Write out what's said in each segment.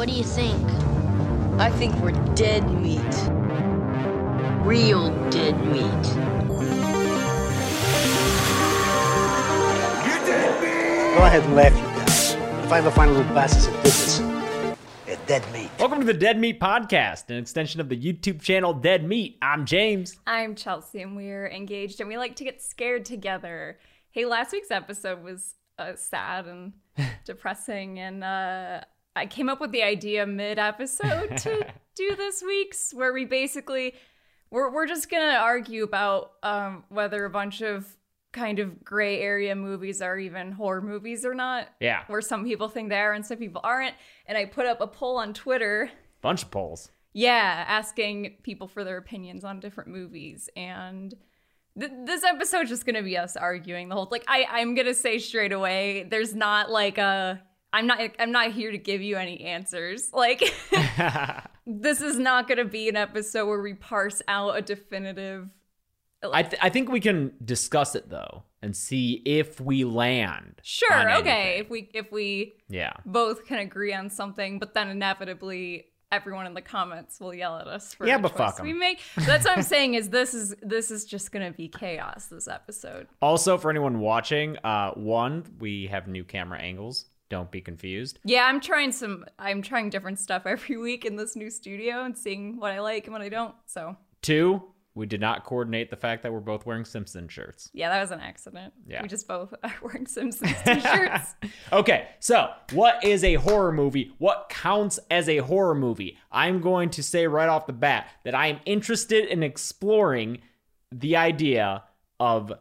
What do you think? I think we're dead meat. Real dead meat. Go ahead and laugh, you guys. ever Find the final little bastards that did this. They're dead meat. Welcome to the Dead Meat Podcast, an extension of the YouTube channel Dead Meat. I'm James. I'm Chelsea, and we're engaged, and we like to get scared together. Hey, last week's episode was uh, sad and depressing, and uh, I came up with the idea mid episode to do this week's, where we basically we're we're just gonna argue about um, whether a bunch of kind of gray area movies are even horror movies or not. Yeah. Where some people think they are and some people aren't. And I put up a poll on Twitter Bunch of polls. yeah, asking people for their opinions on different movies, and th- this episode's just gonna be us arguing the whole. Like, I I'm gonna say straight away, there's not like a. I'm not. I'm not here to give you any answers. Like, this is not gonna be an episode where we parse out a definitive. I, th- I think we can discuss it though and see if we land. Sure, okay, if we if we Yeah. both can agree on something, but then inevitably everyone in the comments will yell at us for Yeah, but fuck 'em. we make. That's what I'm saying is this is this is just gonna be chaos this episode. Also, for anyone watching, uh, one, we have new camera angles. Don't be confused. Yeah, I'm trying some I'm trying different stuff every week in this new studio and seeing what I like and what I don't. So Two, we did not coordinate the fact that we're both wearing Simpson shirts. yeah, that was an accident. Yeah. We just both are wearing Simpsons t-shirts. Okay, so what is a horror movie? What counts as a horror movie? I'm going to say right off the bat that I am interested in exploring the idea of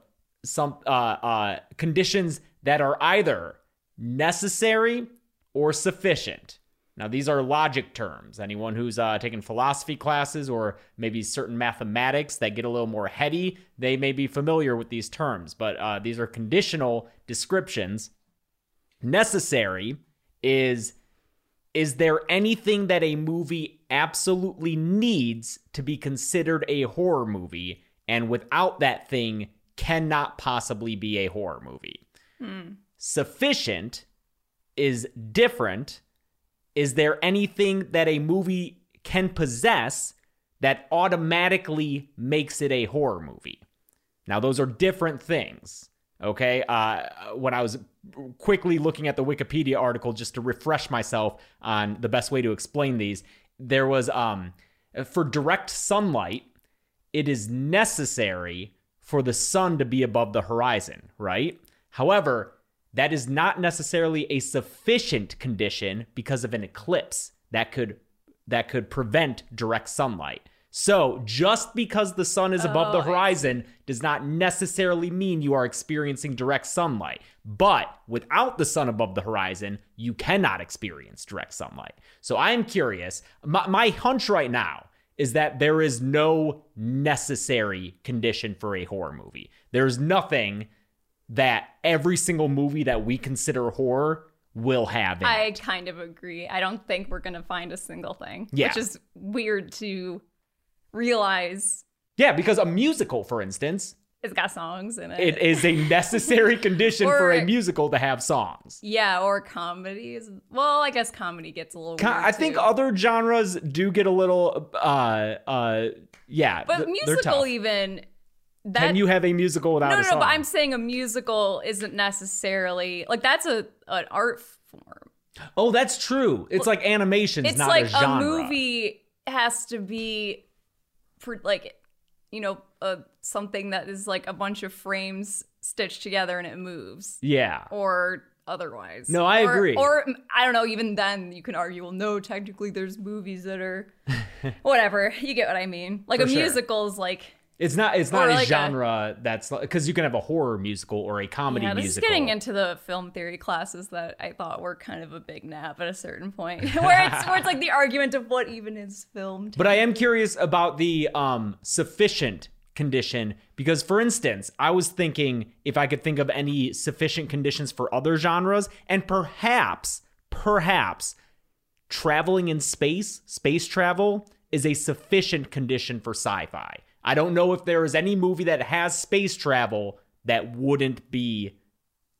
some uh, uh, conditions that are either necessary or sufficient. Now, these are logic terms. Anyone who's uh, taken philosophy classes or maybe certain mathematics that get a little more heady, they may be familiar with these terms. But uh, these are conditional descriptions necessary is is there anything that a movie absolutely needs to be considered a horror movie and without that thing cannot possibly be a horror movie sufficient is different is there anything that a movie can possess that automatically makes it a horror movie now, those are different things. Okay. Uh, when I was quickly looking at the Wikipedia article just to refresh myself on the best way to explain these, there was um, for direct sunlight, it is necessary for the sun to be above the horizon, right? However, that is not necessarily a sufficient condition because of an eclipse that could that could prevent direct sunlight. So, just because the sun is above the Oh, see. horizon does not necessarily mean you are experiencing direct sunlight. But without the sun above the horizon, you cannot experience direct sunlight. So, I am curious. My, my hunch right now is that there is no necessary condition for a horror movie. There's nothing that every single movie that we consider horror will have in I it. kind of agree. I don't think we're gonna find a single thing. Yeah. Which is weird to realize Yeah, because a musical, for instance, it's got songs in it. it is a necessary condition for a musical to have songs. Yeah, or comedies. Well, I guess comedy gets a little. Co- weird I think other genres do get a little, uh, uh, yeah. but th- musical even. That, Can you have a musical without no, a song? no. But I'm saying a musical isn't necessarily like that's a an art form. oh, that's true. It's like animation. It's not like a genre. movie has to be, for like, you know, uh, something that is like a bunch of frames stitched together and it moves, Yeah. or otherwise. No, I Or- agree. Or I don't know. Even then, you can argue, well, no, technically, there's movies that are, whatever. You get what I mean? Like For a sure. musical is like. It's not. It's not a like a- genre that's because you can have a horror musical or a comedy Yeah, this musical. is getting into the film theory classes that I thought were kind of a big nap at a certain point, where it's where it's like the argument of what even is filmed. But I am curious about the um, sufficient condition because, for instance, I was thinking if I could think of any sufficient conditions for other genres, and perhaps, perhaps, traveling in space, space travel, is a sufficient condition for sci fi. I don't know if there is any movie that has space travel that wouldn't be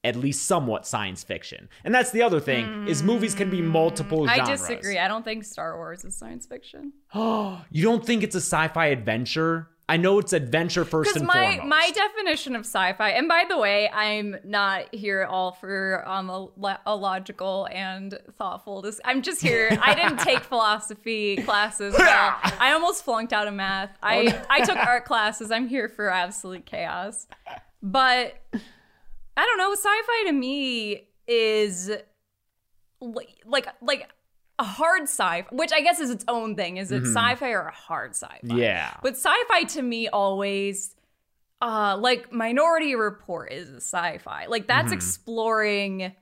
at least somewhat science fiction. And that's the other thing is movies can be hmm. multiple I disagree. I don't think Star Wars is science fiction. You don't think it's a sci-fi adventure? I know it's adventure first and my foremost. my definition of sci-fi, and by the way, I'm not here all for um a, a logical and thoughtful. Dis- I'm just here. I didn't take philosophy classes. Well, I almost flunked out of math. Oh, I I took art classes. I'm here for absolute chaos. But I don't know. Sci-fi to me is li- like like a hard sci, fi, which I guess is its own thing. Is it sci-fi or a hard sci-fi? Mm-hmm. Yeah. But sci-fi to me always uh like Minority Report is a sci-fi. Like that's Mm-hmm. exploring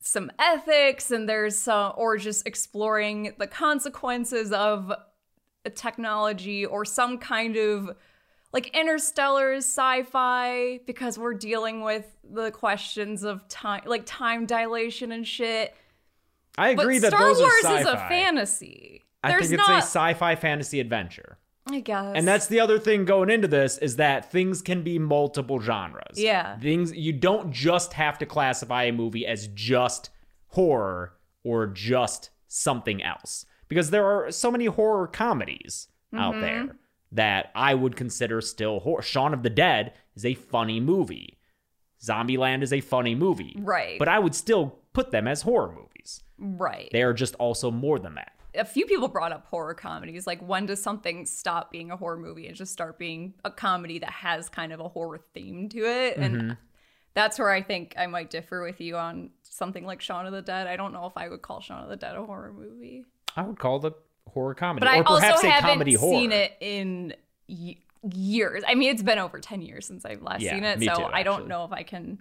some ethics and there's some or just exploring the consequences of a technology or some kind of like interstellar sci-fi because we're dealing with the questions of time like time dilation and shit. I But agree that Star those Wars are is a fantasy. I There's think it's not a sci-fi fantasy adventure. I guess. And that's the other thing going into this is that things can be multiple genres. Yeah. Things you don't just have to classify a movie as just horror or just something else. Because there are so many horror comedies out Mm-hmm. there that I would consider still horror. Shaun of the Dead is a funny movie. Zombieland is a funny movie. Right. But I would still put them as horror movies. Right. They are just also more than that. a few people brought up horror comedies. Like, when does something stop being a horror movie and just start being a comedy that has kind of a horror theme to it? Mm-hmm. And that's where I think I might differ with you on something like Shaun of the Dead. I don't know if I would call Shaun of the Dead a horror movie, I would call it horror comedy. but I or perhaps also a haven't comedy horror. seen it in y- years. I mean, it's been over ten years since I've last Yeah, seen it, so too, I don't know if I can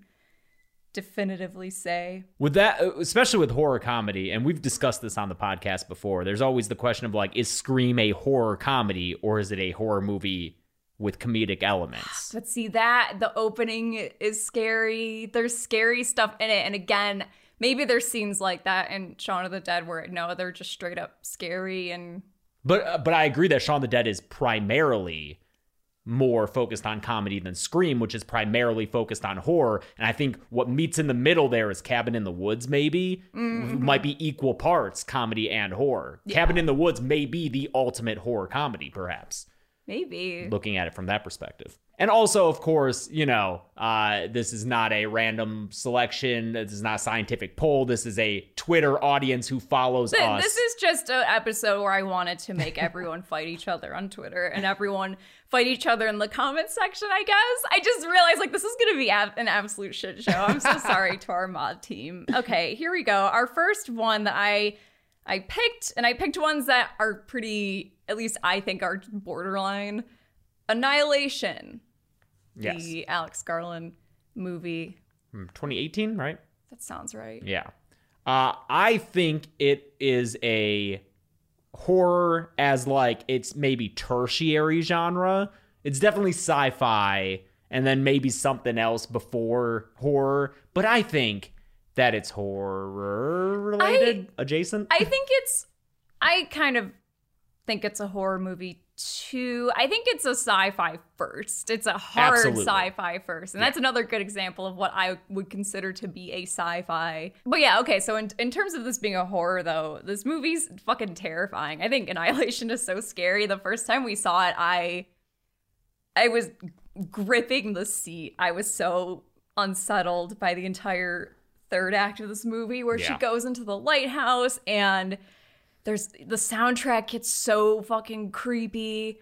definitively say. with that especially with horror comedy and we've discussed this on the podcast before there's always the question of like is scream a horror comedy or is it a horror movie with comedic elements But see that the opening is scary. There's scary stuff in it, and again, maybe there's scenes like that in Shaun of the Dead where no, they're just straight up scary and but uh, but i agree that shaun of the dead is primarily more focused on comedy than scream which is primarily focused on horror. And i think what meets in the middle there is cabin in the woods maybe mm-hmm. might be equal parts comedy and horror. Cabin in the woods may be the ultimate horror comedy perhaps. Maybe. looking at it from that perspective. And also, of course, you know, uh, this is not a random selection. This is not a scientific poll. This is a Twitter audience who follows Th- us. This is just an episode where I wanted to make everyone fight each other on Twitter and everyone fight each other in the comment section, I guess. I just realized like this is going to be ab- an absolute shit show. I'm so sorry to our mod team. Okay, here we go. Our first one that I I picked and I picked ones that are pretty at least I think are borderline Annihilation, yes. the Alex Garland movie. Hmm, 2018, right? That sounds right. Yeah. Uh, I think it is a horror as like it's maybe tertiary genre. It's definitely sci-fi and then maybe something else before horror, but I think that it's horror related adjacent. I think it's I kind of think it's a horror movie too. I think it's a sci-fi first. It's a hard Absolutely. sci-fi first. And that's another good example of what I would consider to be a sci-fi. But yeah, okay, so in, in terms of this being a horror though, this movie's fucking terrifying. I think Annihilation is so scary. The first time we saw it, I I was gripping the seat. I was so unsettled by the entire third act of this movie where she goes into the lighthouse and there's the soundtrack gets so fucking creepy.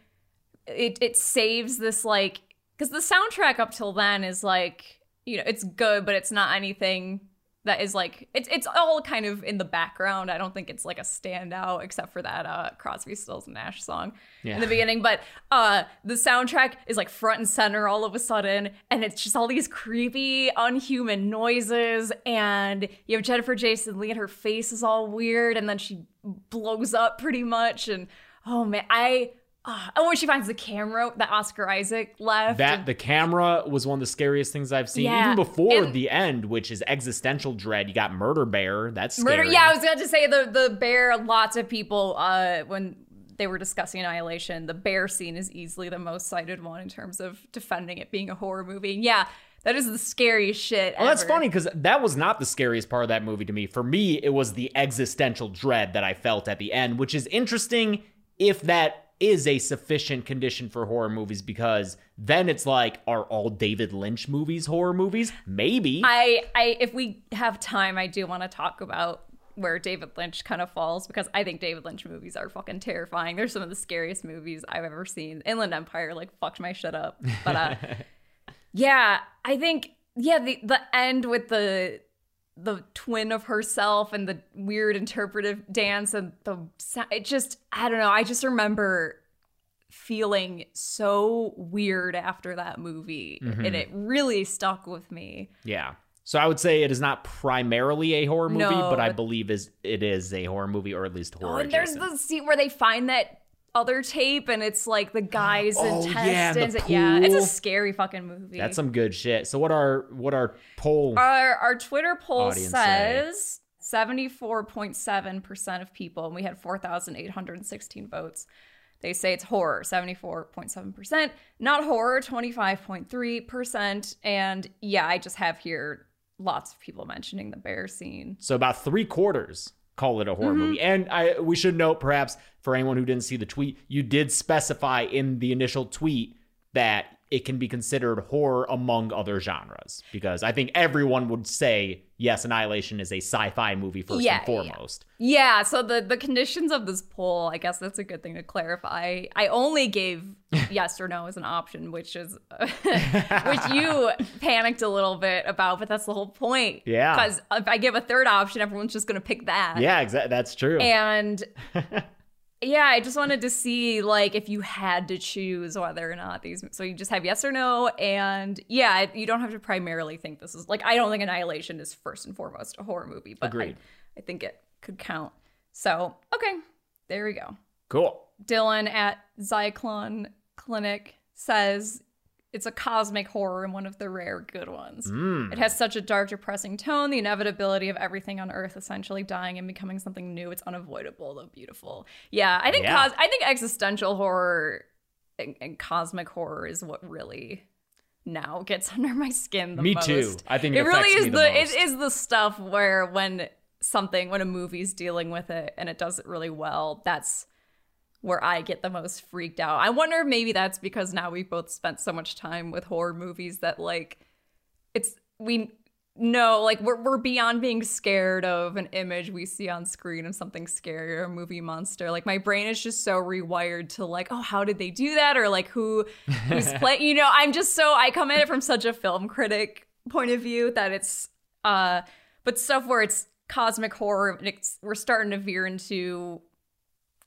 It it saves this like cuz the soundtrack up till then is like, you know, it's good but it's not anything that is like it's it's all kind of in the background. I don't think it's like a standout except for that uh Crosby, Stills and Nash song in the beginning. But uh the soundtrack is like front and center all of a sudden, and it's just all these creepy, unhuman noises. And you have Jennifer Jason Lee, and her face is all weird, and then she blows up pretty much. And oh man, I. Uh, oh, when she finds the camera that Oscar Isaac left. That the camera was one of the scariest things I've seen. Yeah, Even before and- the end, which is existential dread. You got Murder Bear. That's scary. Murder. Yeah, I was about to say the the bear. Lots of people uh when they were discussing Annihilation, the bear scene is easily the most cited one in terms of defending it being a horror movie. And yeah, That is the scariest shit. Well, that's funny because that was not the scariest part of that movie to me. For me, it was the existential dread that I felt at the end, which is interesting if that is a sufficient condition for horror movies because then it's like, are all David Lynch movies horror movies? Maybe. I, I, if we have time, I do want to talk about where David Lynch kind of falls because I think David Lynch movies are fucking terrifying. They're some of the scariest movies I've ever seen. Inland Empire like fucked my shit up. But uh yeah, I think yeah, the the end with the the twin of herself and the weird interpretive dance and the it just I don't know, I just remember feeling so weird after that movie and mm-hmm. it really stuck with me. yeah. So I would say it is not primarily a horror movie, No, but I believe is it is a horror movie or at least Oh, horror. and there's the scene where they find that other tape and it's like the guy's Oh, yeah, the intestines. yeah, it's a scary fucking movie. That's some good shit. So what are what our poll? our our Twitter poll says 74.7% of people, and we had 4,816 votes. They say it's horror, 74.7%. Not horror, 25.3%. And yeah, I just have here lots of people mentioning the bear scene. So about three quarters call it a horror mm-hmm. movie. And I we should note perhaps for anyone who didn't see the tweet, you did specify in the initial tweet that it can be considered horror among other genres because I think everyone would say yes, Annihilation is a sci-fi movie first Yeah, and yeah. foremost. Yeah, so the the conditions of this poll, I guess that's a good thing to clarify. I only gave yes or no as an option, which is which you panicked a little bit about, but that's the whole point. Yeah. Because if I give a third option, everyone's just gonna pick that. Yeah, exactly. That's true. And yeah, I just wanted to see like if you had to choose whether or not these. So you just have yes or no, and yeah, you don't have to primarily think this is like I don't think Annihilation is first and foremost a horror movie, but I, I think it could count. So okay, there we go. cool. Dylan at Zyklon Clinic says it's a cosmic horror and one of the rare good ones. Hmm. It has such a dark, depressing tone, the inevitability of everything on Earth essentially dying and becoming something new. It's unavoidable, though beautiful. Yeah, I think Yeah. cos- I think existential horror and, and cosmic horror is what really now gets under my skin the Me most. too. I think it it really is the the, it is the stuff where when something when a movie's dealing with it and it does it really well, that's where I get the most freaked out. I wonder if maybe that's because now we've both spent so much time with horror movies that like it's we know like we're we're beyond being scared of an image we see on screen of something scary or a movie monster. Like my brain is just so rewired to like, oh, how did they do that? Or like who who's playing you know, I'm just so I come at it from such a film critic point of view that it's uh but stuff where it's cosmic horror and it's we're starting to veer into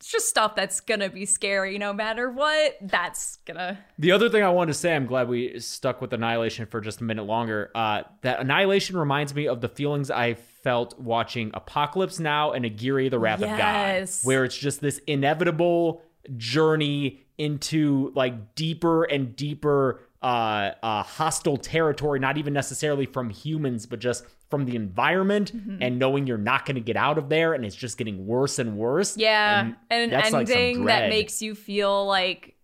just stuff that's gonna be scary no matter what. That's gonna The other thing I wanted to say, I'm glad we stuck with Annihilation for just a minute longer. Uh, that Annihilation reminds me of the feelings I felt watching Apocalypse Now and Aguirre: The Wrath Yes. of God, where it's just this inevitable journey into like deeper and deeper uh, uh, hostile territory, not even necessarily from humans, but just from the environment, Mm-hmm. and knowing you're not going to get out of there, and it's just getting worse and worse. yeah, And and, an that's like ending that makes you feel like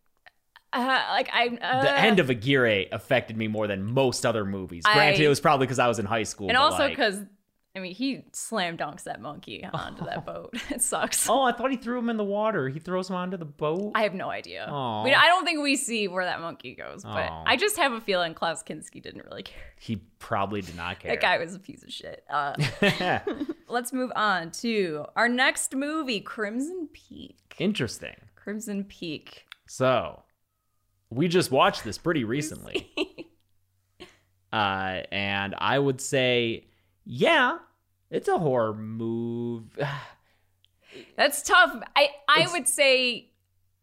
uh, like I'm uh, the end of Aguirre affected me more than most other movies. I- Granted, it was probably because I was in high school. and also like- because I mean he slam dunks that monkey onto that boat. It sucks. oh, I thought he threw him in the water. He throws him onto the boat. I have no idea. Aw. We, I don't think we see where that monkey goes, but Aw. I just have a feeling Klaus Kinski didn't really care. he probably did not care. That guy was a piece of shit. Uh, let's move on to our next movie, Crimson Peak. Interesting. Crimson Peak. So, we just watched this pretty recently, uh, and I would say, yeah, it's a horror move. That's tough. I I It's- would say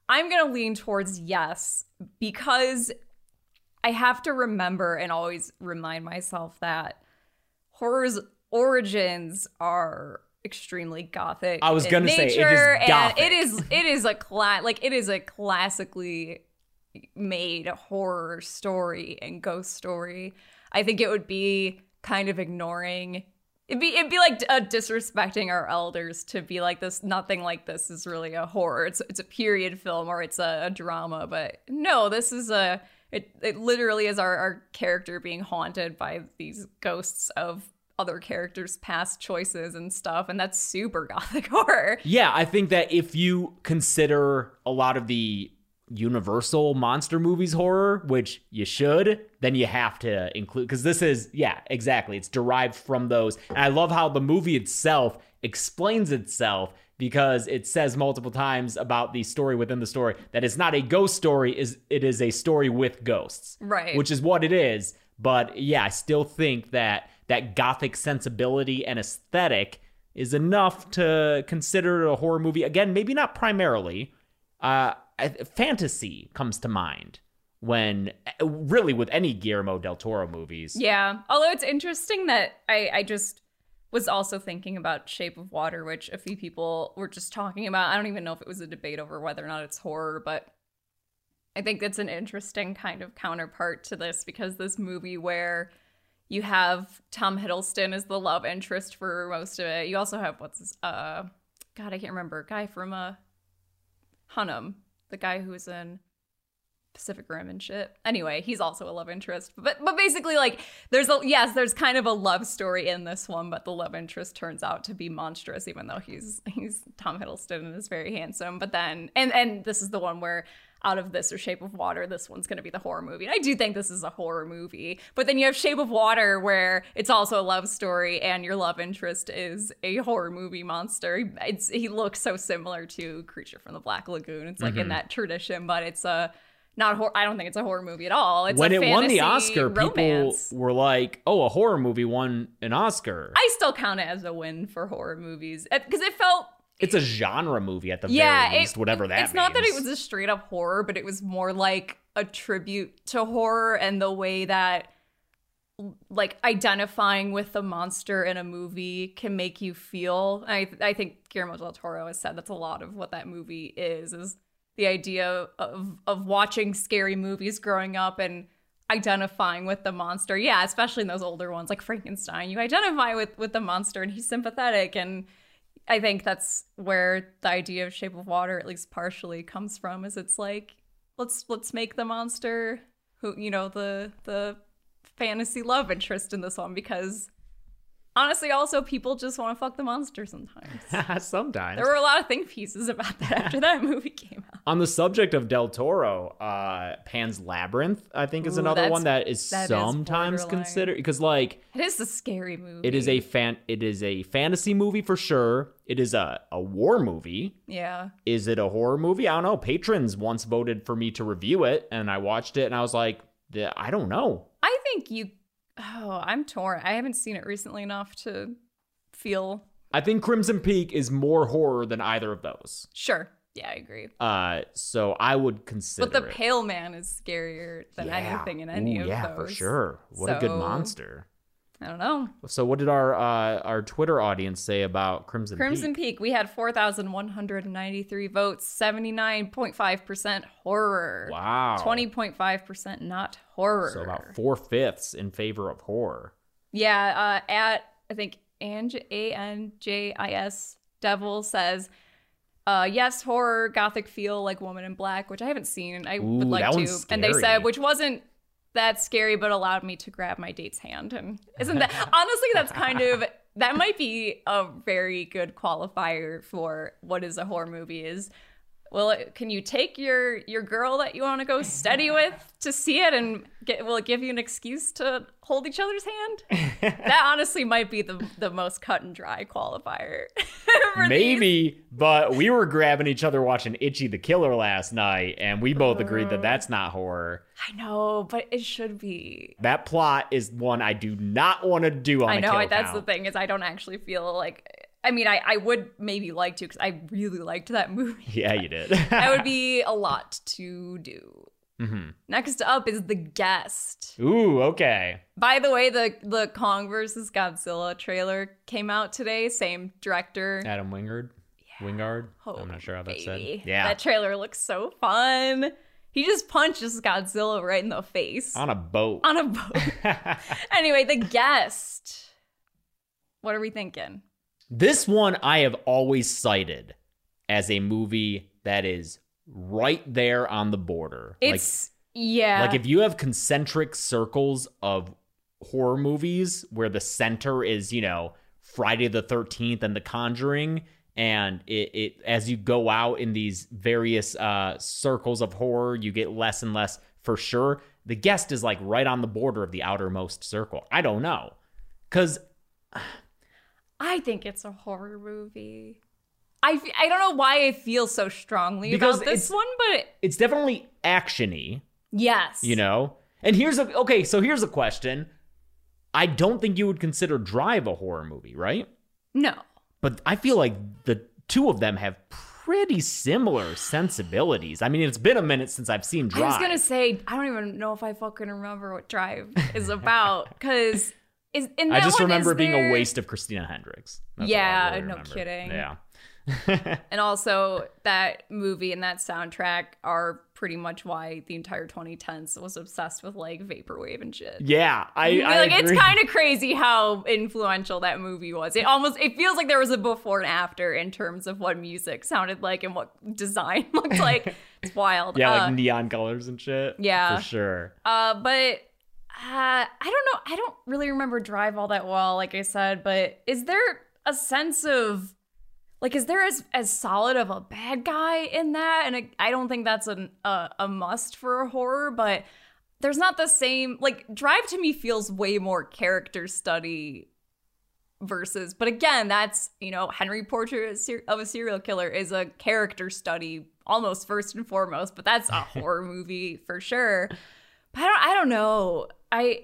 I'm gonna lean towards yes because I have to remember and always remind myself that horror's origins are extremely gothic. I was gonna say, it is gothic. it is it is a cla- like it is a classically made horror story and ghost story. I think it would be kind of ignoring It'd be it'd be like uh, disrespecting our elders to be like this. Nothing like this is really a horror. It's it's a period film or it's a, a drama. But no, this is a It it literally is our, our character being haunted by these ghosts of other characters' past choices and stuff, and that's super gothic horror. Yeah, I think that if you consider a lot of the universal monster movies horror, which you should, then you have to include because this is yeah, exactly. It's derived from those. And I love how the movie itself explains itself because it says multiple times about the story within the story that it's not a ghost story is it is a story with ghosts. Right. Which is what it is. But yeah, I still think that that gothic sensibility and aesthetic is enough to consider it a horror movie. Again, maybe not primarily. Uh, fantasy comes to mind when really with any Guillermo del Toro movies. Yeah. Although it's interesting that I, I just was also thinking about Shape of Water, which a few people were just talking about. I don't even know if it was a debate over whether or not it's horror, but I think it's an interesting kind of counterpart to this because this movie where you have Tom Hiddleston as the love interest for most of it. You also have what's uh God, I can't remember. a Guy from uh Hunnam, the guy who was in Pacific Rim and shit. Anyway, he's also a love interest. But but basically like there's a yes, there's kind of a love story in this one, but the love interest turns out to be monstrous even though he's he's Tom Hiddleston and is very handsome. But then and and this is the one where out of this or Shape of Water, this one's going to be the horror movie. And I do think this is a horror movie. But then you have Shape of Water where it's also a love story and your love interest is a horror movie monster. It's he looks so similar to Creature from the Black Lagoon. It's like in mm-hmm. that tradition, but it's a not horror. I don't think it's a horror movie at all. It's when it won the Oscar, romance. people were like, "Oh, a horror movie won an Oscar." I still count it as a win for horror movies because it felt it's a genre movie at the yeah, very least, it, whatever that It's not that it was a straight up horror, but it was more like a tribute to horror and the way that like identifying with the monster in a movie can make you feel. I I think Guillermo del Toro has said that's a lot of what that movie is is the idea of of watching scary movies growing up and identifying with the monster. Yeah, especially in those older ones like Frankenstein. You identify with with the monster and he's sympathetic and I think that's where the idea of Shape of Water, at least partially, comes from. Is it's like let's let's make the monster who you know the the fantasy love interest in this one because honestly, also people just want to fuck the monster sometimes. Sometimes. there were a lot of think pieces about that after that movie came out. On the subject of Del Toro, uh, Pan's Labyrinth, I think, is Ooh, another one that is that is sometimes borderline. considered because, like, It is a scary movie. it is a fan, it is a fantasy movie for sure. It is a a war movie. yeah. Is it a horror movie? I don't know. Patrons once voted for me to review it, and I watched it, and I was like, I don't know. I think you. Oh, I'm torn. I haven't seen it recently enough to feel I think Crimson Peak is more horror than either of those. sure. Yeah, I agree. Uh, so I would consider. But the it. Pale Man is scarier than Yeah. anything in any Ooh, of yeah, those. Yeah, for sure. What a good monster. I don't know. So what did our uh, our Twitter audience say about Crimson, Peak? Crimson Peak? Peak, we had 4,193 votes, 79.5% horror. Wow. 20.5% not horror. So about four fifths in favor of horror. Yeah, uh, at I think Anj A N J I S Devil says, uh, yes, horror, gothic feel like Woman in Black, which I haven't seen. I Ooh, would like to. And they said, which wasn't that scary, but allowed me to grab my date's hand. And isn't that honestly? That's kind of that might be a very good qualifier for what is a horror movie. Is well, can you take your your girl that you want to go study with to see it, and get, will it give you an excuse to hold each other's hand? that honestly might be the the most cut and dry qualifier. for these. Maybe, but we were grabbing each other watching Ichi the Killer last night, and we both agreed that that's not horror. I know, but it should be. That plot is one I do not want to do on I know that's the thing is I don't actually feel like. I mean, I, I would maybe like to because I really liked that movie. Yeah, you did. that would be a lot to do. Mhm. Next up is the guest. Ooh, okay. By the way, the the Kong versus Godzilla trailer came out today. Same director. Adam Wingard. Wingard. Oh, I'm not sure how that's baby. said. Yeah. That trailer looks so fun. He just punches Godzilla right in the face on a boat. on a boat. anyway, the guest. What are we thinking? This one I have always cited as a movie that is right there on the border. It's Yeah. Like if you have concentric circles of horror movies where the center is, you know, Friday the 13th and The Conjuring and it, it as you go out in these various uh circles of horror, you get less and less for sure. The guest is like right on the border of the outermost circle. I don't know. Cuz I think it's a horror movie. I, f- I don't know why I feel so strongly Because about this one, but it's definitely actiony. yes. you know and here's a okay so here's a question i don't think you would consider drive a horror movie right No. but i feel like the two of them have pretty similar sensibilities i mean it's been a minute since i've seen drive I was gonna say I don't even know if I fucking remember what Drive is about because is in I just one, remember is being there- a waste of christina hendricks That's Yeah, really no remember. kidding. yeah And also that movie and that soundtrack are pretty much why the entire 2010s was obsessed with like vaporwave and shit. yeah i, I like agree. it's kind of crazy how influential that movie was. It almost it feels like there was a before and after in terms of what music sounded like and what design looked like. It's wild. yeah Uh, like neon colors and shit yeah. for sure Uh, but uh, I don't know. I don't really remember Drive all that well, like I said. But is there a sense of like, is there as as solid of a bad guy in that? And I, I don't think that's an, a a must for a horror, but there's not the same like Drive to me feels way more character study versus but again that's you know henry portrait of a serial killer is a character study almost first and foremost but that's a horror movie for sure i don't i don't know. I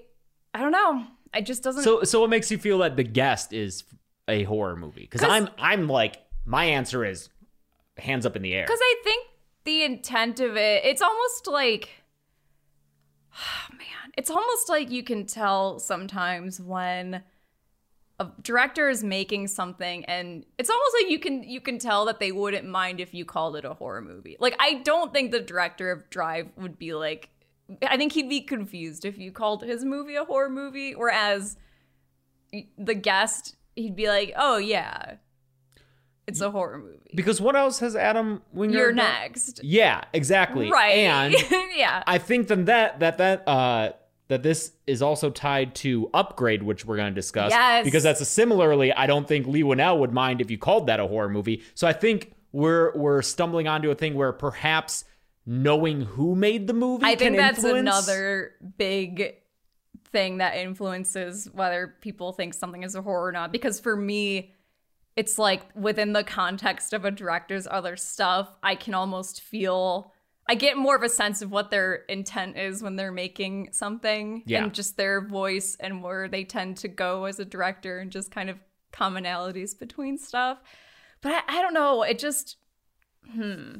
i don't know. It just doesn't so so what makes you feel that the guest is a horror movie? Because i'm i'm like my answer is hands up in the air. Because i think the intent of it it's almost like oh man it's almost like you can tell sometimes when a director is making something and it's almost like you can you can tell that they wouldn't mind if you called it a horror movie. Like i don't think the director of drive would be like i think he'd be confused if you called his movie a horror movie whereas the guest he'd be like oh yeah it's a horror movie Because what else has Adam Wingard you're done? next Yeah, exactly. right And yeah I think then that that that uh that this is also tied to Upgrade, which we're going to discuss. Yes. Because that's a similarly, I don't think Leigh Whannell would mind if you called that a horror movie. So I think we're we're stumbling onto a thing where perhaps knowing who made the movie. I think that's influence- another big thing that influences whether people think something is a horror or not. Because for me, it's like within the context of a director's other stuff, I can almost feel I get more of a sense of what their intent is when they're making something Yeah. and just their voice and where they tend to go as a director and just kind of commonalities between stuff. But I, I don't know. It just hmm.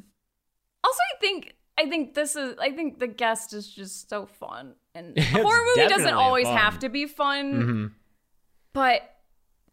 Also, I think I think this is I think the guest is just so fun, and a horror movie doesn't always fun. have to be fun. Mhm. But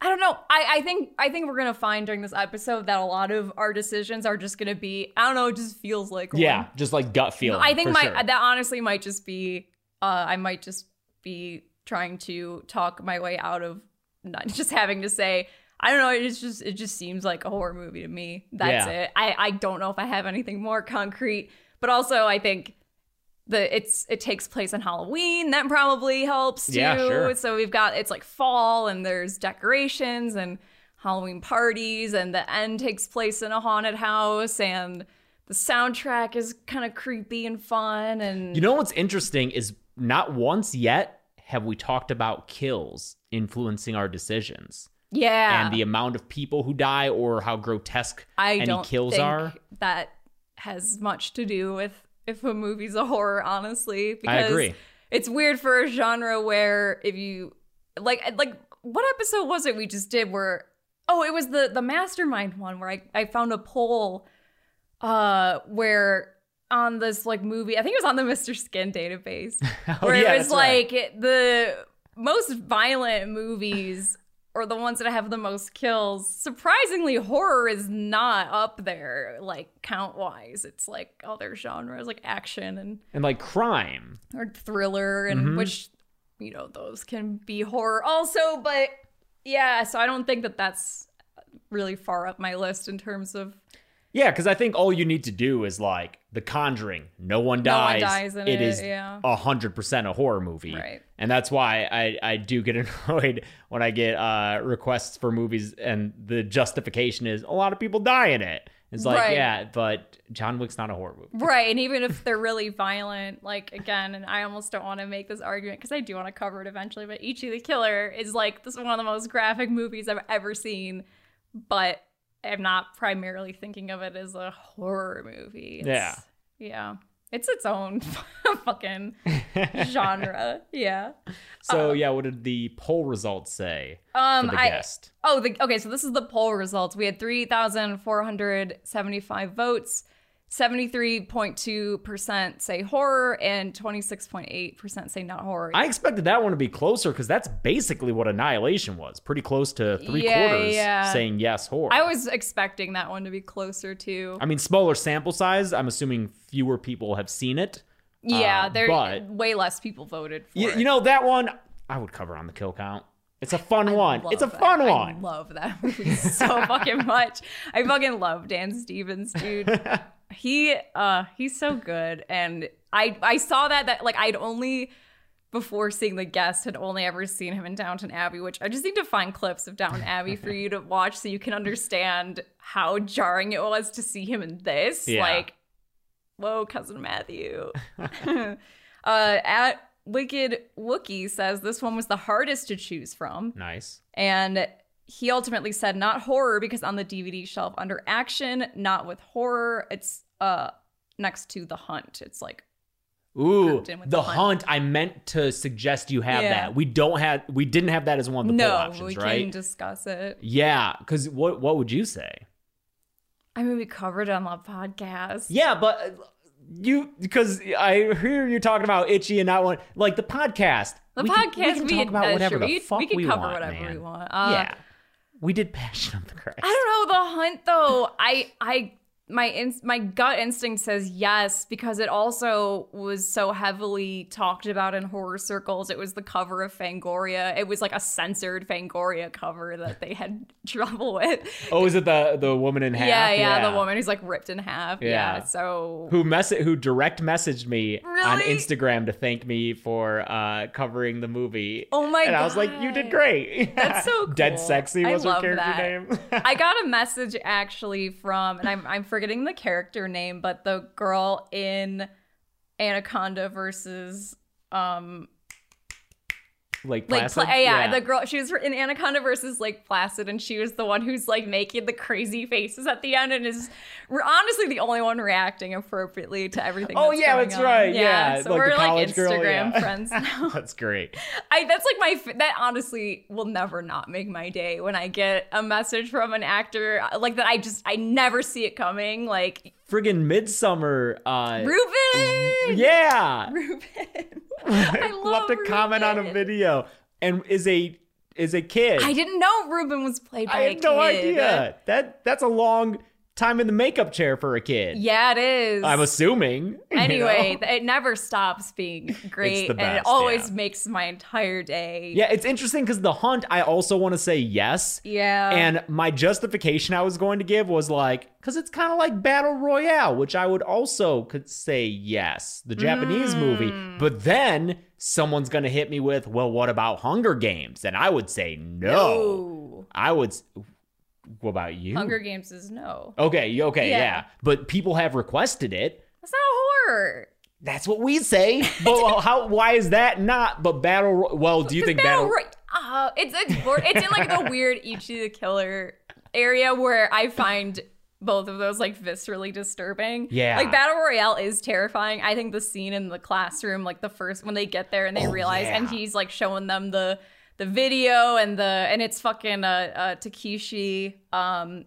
I don't know. I, I think I think we're gonna find during this episode that a lot of our decisions are just gonna be I don't know. It just feels like Yeah, one. just like gut feeling. I think my sure. that honestly might just be uh I might just be trying to talk my way out of not just having to say I don't know it's just it just seems like a horror movie to me. That's Yeah. it. I I don't know if I have anything more concrete, but also I think the it's it takes place on Halloween. That probably helps too. Yeah, sure. So we've got it's like fall and there's decorations and Halloween parties and the end takes place in a haunted house and the soundtrack is kind of creepy and fun and You know what's interesting is not once yet have we talked about kills influencing our decisions yeah. and the amount of people who die or how grotesque I any don't kills think are. that has much to do with if a movie's a horror, honestly. I Because agree. It's weird for a genre where if you like like what episode was it we just did where oh it was the the mastermind one where I, I found a poll uh where on this like movie I think it was on the Mr. Skin database Oh, where yeah, it was that's right. like the most violent movies or the ones that have the most kills. Surprisingly, horror is not up there, like count wise. It's like other genres like action and and like crime. or thriller, and Mm-hmm. which you know those can be horror also. But yeah, so I don't think that that's really far up my list in terms of Yeah, because I think all you need to do is like The Conjuring. No one No one dies. dies in it it, is a hundred percent a horror movie, Right. And that's why I I do get annoyed when I get uh, requests for movies and the justification is a lot of people die in it. It's like Right. yeah, but John Wick's not a horror movie. Right, and even if they're really violent, like again, and I almost don't want to make this argument because I do want to cover it eventually, but Ichi the Killer is like this is one of the most graphic movies I've ever seen, but I'm not primarily thinking of it as a horror movie. It's- yeah, it's its own fucking genre. Yeah. So yeah, what did the poll results say Um, I guest? oh the okay, so this is the poll results. We had three thousand four hundred seventy-five votes. 73.2% say horror and 26.8% say not horror. I expected that one to be closer because that's basically what Annihilation was. Pretty close to three Yeah, quarters yeah. saying yes horror. I was expecting that one to be closer to. I mean, smaller sample size. I'm assuming fewer people have seen it. yeah, uh, there but- way less people voted for You, it. you know that one I would cover on the kill count. It's a fun one. It's a that. fun I one. love that movie so fucking much. I fucking love Dan Stevens, dude. he uh he's so good and I I saw that that like I'd only before seeing the guest had only ever seen him in Downton Abbey, which I just need to find clips of Downton Abbey for you to watch so you can understand how jarring it was to see him in this. Yeah. Like, whoa, cousin Matthew. uh, at Wicked Wookie says this one was the hardest to choose from. nice. And he ultimately said not horror because on the DVD shelf under action, not with horror. It's uh next to the hunt. It's like Ooh, grouped in with the The hunt. Hunt. I meant to suggest you have Yeah. that. We don't have. We didn't have that as one of the poll no, options, we right? can discuss it. yeah, because what what would you say? I mean, we covered it on the podcast. Yeah, but uh, you because I hear you talking about Ichi and not one like the podcast. The we can- podcast, we can talk about that's whatever true. the we, fuck we can we cover want, whatever man. we want. Uh, yeah, we did Passion of the Christ. I don't know the hunt though. I I my in, my gut instinct says yes because it also was so heavily talked about in horror circles. It was the cover of Fangoria. It was like a censored Fangoria cover that they had trouble with. Oh, is it the the woman in half? Yeah, yeah, the woman who's like ripped in half. Yeah, Yeah. so who mess who direct messaged me on Instagram to thank me for uh covering the movie. Oh my And I was like, you did God. great. That's so Dead cool. sexy I was her love character that. name. I got a message actually from, and I'm I'm forgetting the character name, but the girl in Anaconda versus um like Placid? Pla- yeah, the girl she was in Anaconda versus Lake Placid, and she was the one who's like making the crazy faces at the end, and is we're honestly the only one reacting appropriately to everything. Oh that's yeah, that's on. right. Yeah, so like we're like Instagram girl, yeah. friends now. That's great. I that's like my that honestly will never not make my day when I get a message from an actor like that. I just I never see it coming. Like Friggin' Midsommar. Uh, Ruben, yeah, Ruben. I love left a comment on a video and is a is a kid. I didn't know Ruben was played by I a had no kid. idea. That that's a long time in the makeup chair for a kid. Yeah, it is. I'm assuming. you Anyway, know? it never stops being great, and it always yeah. makes my entire day. Yeah, it's interesting because the hunt. I also want to say yes. Yeah. And my justification I was going to give was like, because it's kind of like Battle Royale, which I would also could say yes, the Japanese movie. Mm. But then someone's going to hit me with, well, what about Hunger Games? And I would say no. No. I would. What about you? Hunger Games is no. Okay, okay, yeah. Yeah. But people have requested it. That's not horror. That's what we say. But how? Why is that not? But Battle. Ro- Well, do you think Battle Battle? Roy- uh, it's it's it's in like the weird Ichi the Killer area where I find both of those like viscerally disturbing. Yeah. Like Battle Royale is terrifying. I think the scene in the classroom, like the first when they get there and they Oh, realize and he's like showing them the the video and the and it's fucking uh, uh Takeshi um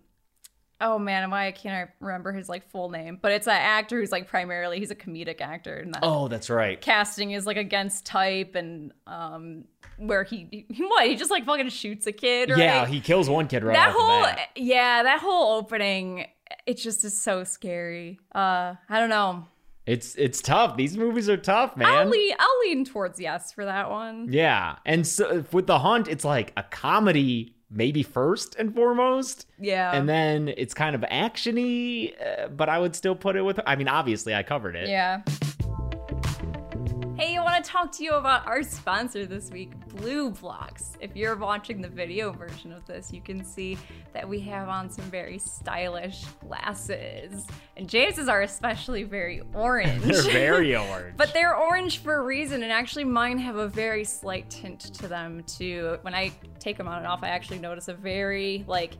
Oh man, why I can't remember his like full name, but it's an actor who's like primarily he's a comedic actor, and that Oh, that's right. casting is like against type and um where he, he what he just like fucking shoots a kid right? Yeah, he kills one kid right that whole yeah that whole opening it just is so scary uh i don't know It's it's tough. These movies are tough, man. i'll lean i'll lean towards yes for that one Yeah, and so with the hunt, it's like a comedy maybe first and foremost. Yeah. And then it's kind of actiony, uh, but I would still put it with. I mean, obviously, I covered it. Yeah. Hey, I want to talk to you about our sponsor this week, BLUBlox. If you're watching the video version of this, you can see that we have on some very stylish glasses. And Jay's are especially very orange. They're very orange. But they're orange for a reason, and actually, mine have a very slight tint to them too. When I take them on and off, I actually notice a very like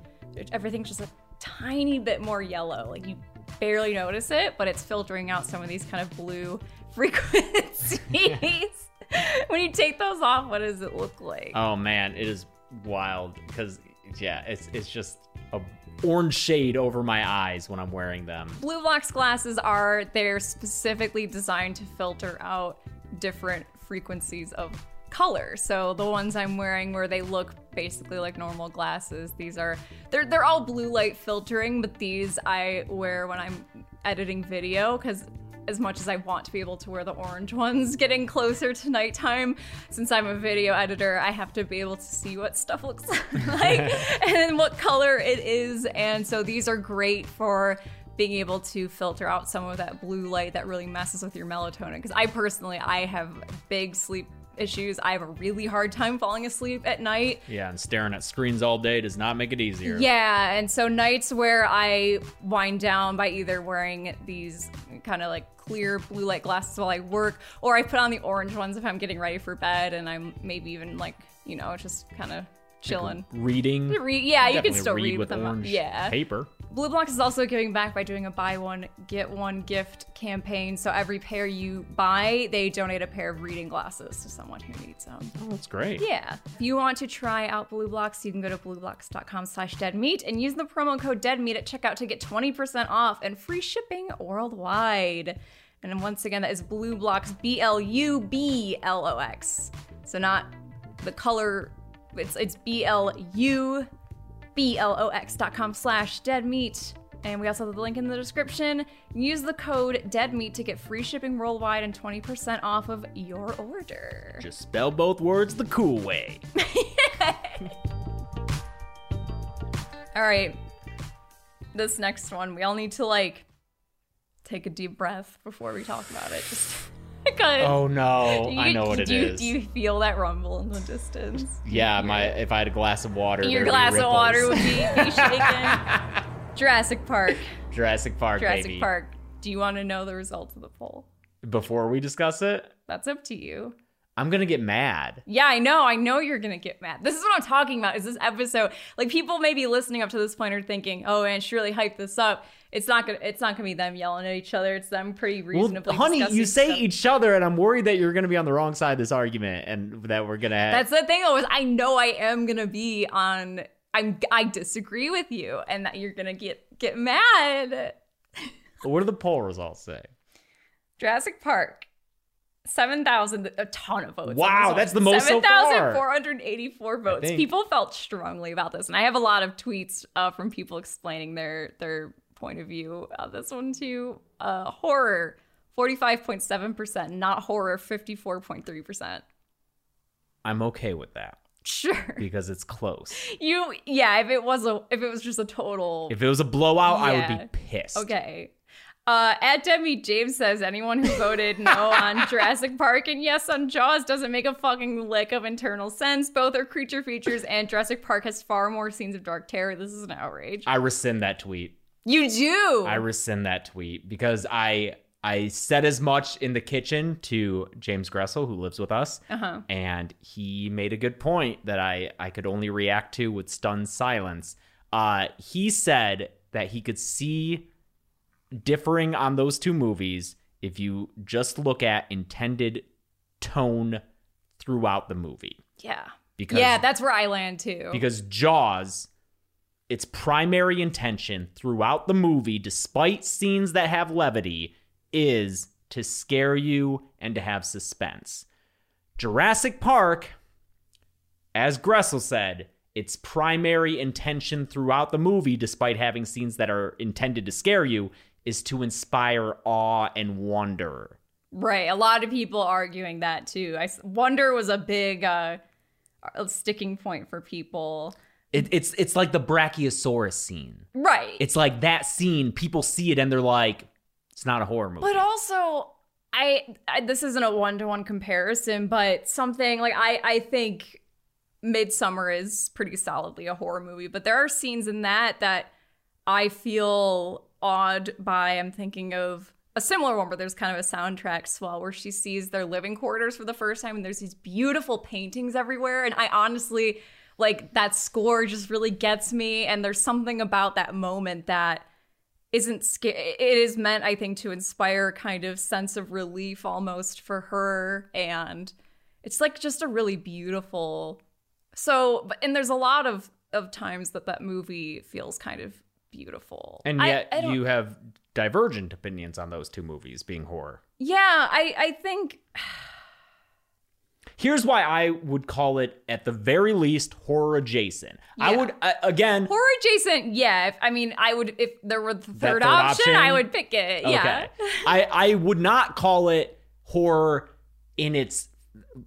everything's just a tiny bit more yellow. Like you barely notice it, but it's filtering out some of these kind of blue frequencies. when you take those off, what does it look like? Oh man, it is wild because yeah, it's it's just a orange shade over my eyes when I'm wearing them. BLUBlox glasses are they're specifically designed to filter out different frequencies of color. So the ones I'm wearing where they look basically like normal glasses, these are they're they're all blue light filtering, but these I wear when I'm editing video cuz as much as I want to be able to wear the orange ones, getting closer to nighttime, since I'm a video editor, I have to be able to see what stuff looks like and what color it is. And so these are great for being able to filter out some of that blue light that really messes with your melatonin. Because I personally, I have big sleep issues. I have a really hard time falling asleep at night. Yeah, and staring at screens all day does not make it easier. Yeah, and so nights where I wind down by either wearing these kind of like clear blue light glasses while I work, or I put on the orange ones if I'm getting ready for bed and I'm maybe even like, you know, just kind of chilling. Reading. Re- yeah, you can still read, read with with them. orange Yeah. paper. BLUBlox is also giving back by doing a buy one, get one gift campaign. So every pair you buy, they donate a pair of reading glasses to someone who needs them. Oh, that's great. Yeah. If you want to try out BLUBlox, you can go to blueblocks.com slash deadmeat and use the promo code deadmeat at checkout to get 20% off and free shipping worldwide. And once again, that is BLUBlox, B L U B L O X. So not the color, it's it's B L U B L O X dot com slash dead meat. And we also have the link in the description. Use the code deadmeat to get free shipping worldwide and 20% off of your order. Just spell both words the cool way. All right. This next one, we all need to like take a deep breath before we talk about it. Just. Oh no, Do I you- know what it you, is. Do you feel that rumble in the distance? yeah, my if I had a glass of water, Your glass of water would be, be shaking. Jurassic Park. Jurassic Park, Jurassic baby. Park. Do you want to know the results of the poll? Before we discuss it, That's up to you. I'm gonna get mad. Yeah, I know. I know you're gonna get mad. This is what I'm talking about. Is this episode like people may be listening up to this point are thinking, "Oh, and she really hyped this up." It's not gonna. It's not gonna be them yelling at each other. It's them pretty Well, reasonably. honey, you say stuff. each other, and I'm worried that you're gonna be on the wrong side of this argument, and that we're gonna. That's the thing, though. Is I know I am gonna be on. I'm. I disagree with you, and that you're gonna get get mad. what do the poll results say? Jurassic Park. 7,000, a ton of votes. Wow, that's the most so far. 7,484 votes. People felt strongly about this. And I have a lot of tweets uh, from people explaining their their point of view on this one too. Uh, horror, 45.7%. Not horror, 54.3%. I'm okay with that Sure. because it's close. You, yeah, if it was a, if it was just a total. If it was a blowout, I would be pissed. Okay. Uh, at deadmeatjames says anyone who voted no on Jurassic Park and yes on Jaws doesn't make a fucking lick of internal sense. Both are creature features, and Jurassic Park has far more scenes of dark terror. This is an outrage. I rescind that tweet. You do. I rescind that tweet because I I said as much in the kitchen to James Gressel, who lives with us, uh-huh. and he made a good point that I I could only react to with stunned silence. Uh, he said that he could see differing on those two movies if you just look at intended tone throughout the movie. Yeah. Because yeah, that's where I land too. because Jaws, its primary intention throughout the movie, despite scenes that have levity, is to scare you and to have suspense. Jurassic Park, as Gressel said, its primary intention throughout the movie, despite having scenes that are intended to scare you, is to inspire awe and wonder. right. A lot of people arguing that too. I wonder was a big uh, sticking point for people. It, it's it's like the Brachiosaurus scene. right. It's like that scene. People see it and they're like, it's not a horror movie. But also, I, I this isn't a one to one comparison, but something like I I think Midsommar is pretty solidly a horror movie, but there are scenes in that that I feel awed by. I'm thinking of a similar one where there's kind of a soundtrack swell where she sees their living quarters for the first time and there's these beautiful paintings everywhere and I honestly like that score just really gets me and there's something about that moment that isn't scary. It is meant, I think, to inspire a kind of sense of relief almost for her, and it's like just a really beautiful. So, and there's a lot of of times that that movie feels kind of beautiful, and yet I don't- you have divergent opinions on those two movies being horror. yeah, I I think Here's why I would call it at the very least horror adjacent. I would uh, again horror adjacent. Yeah, if, I mean, I would if there were the third, third option, option? I would pick it. Yeah, I I would not call it horror in its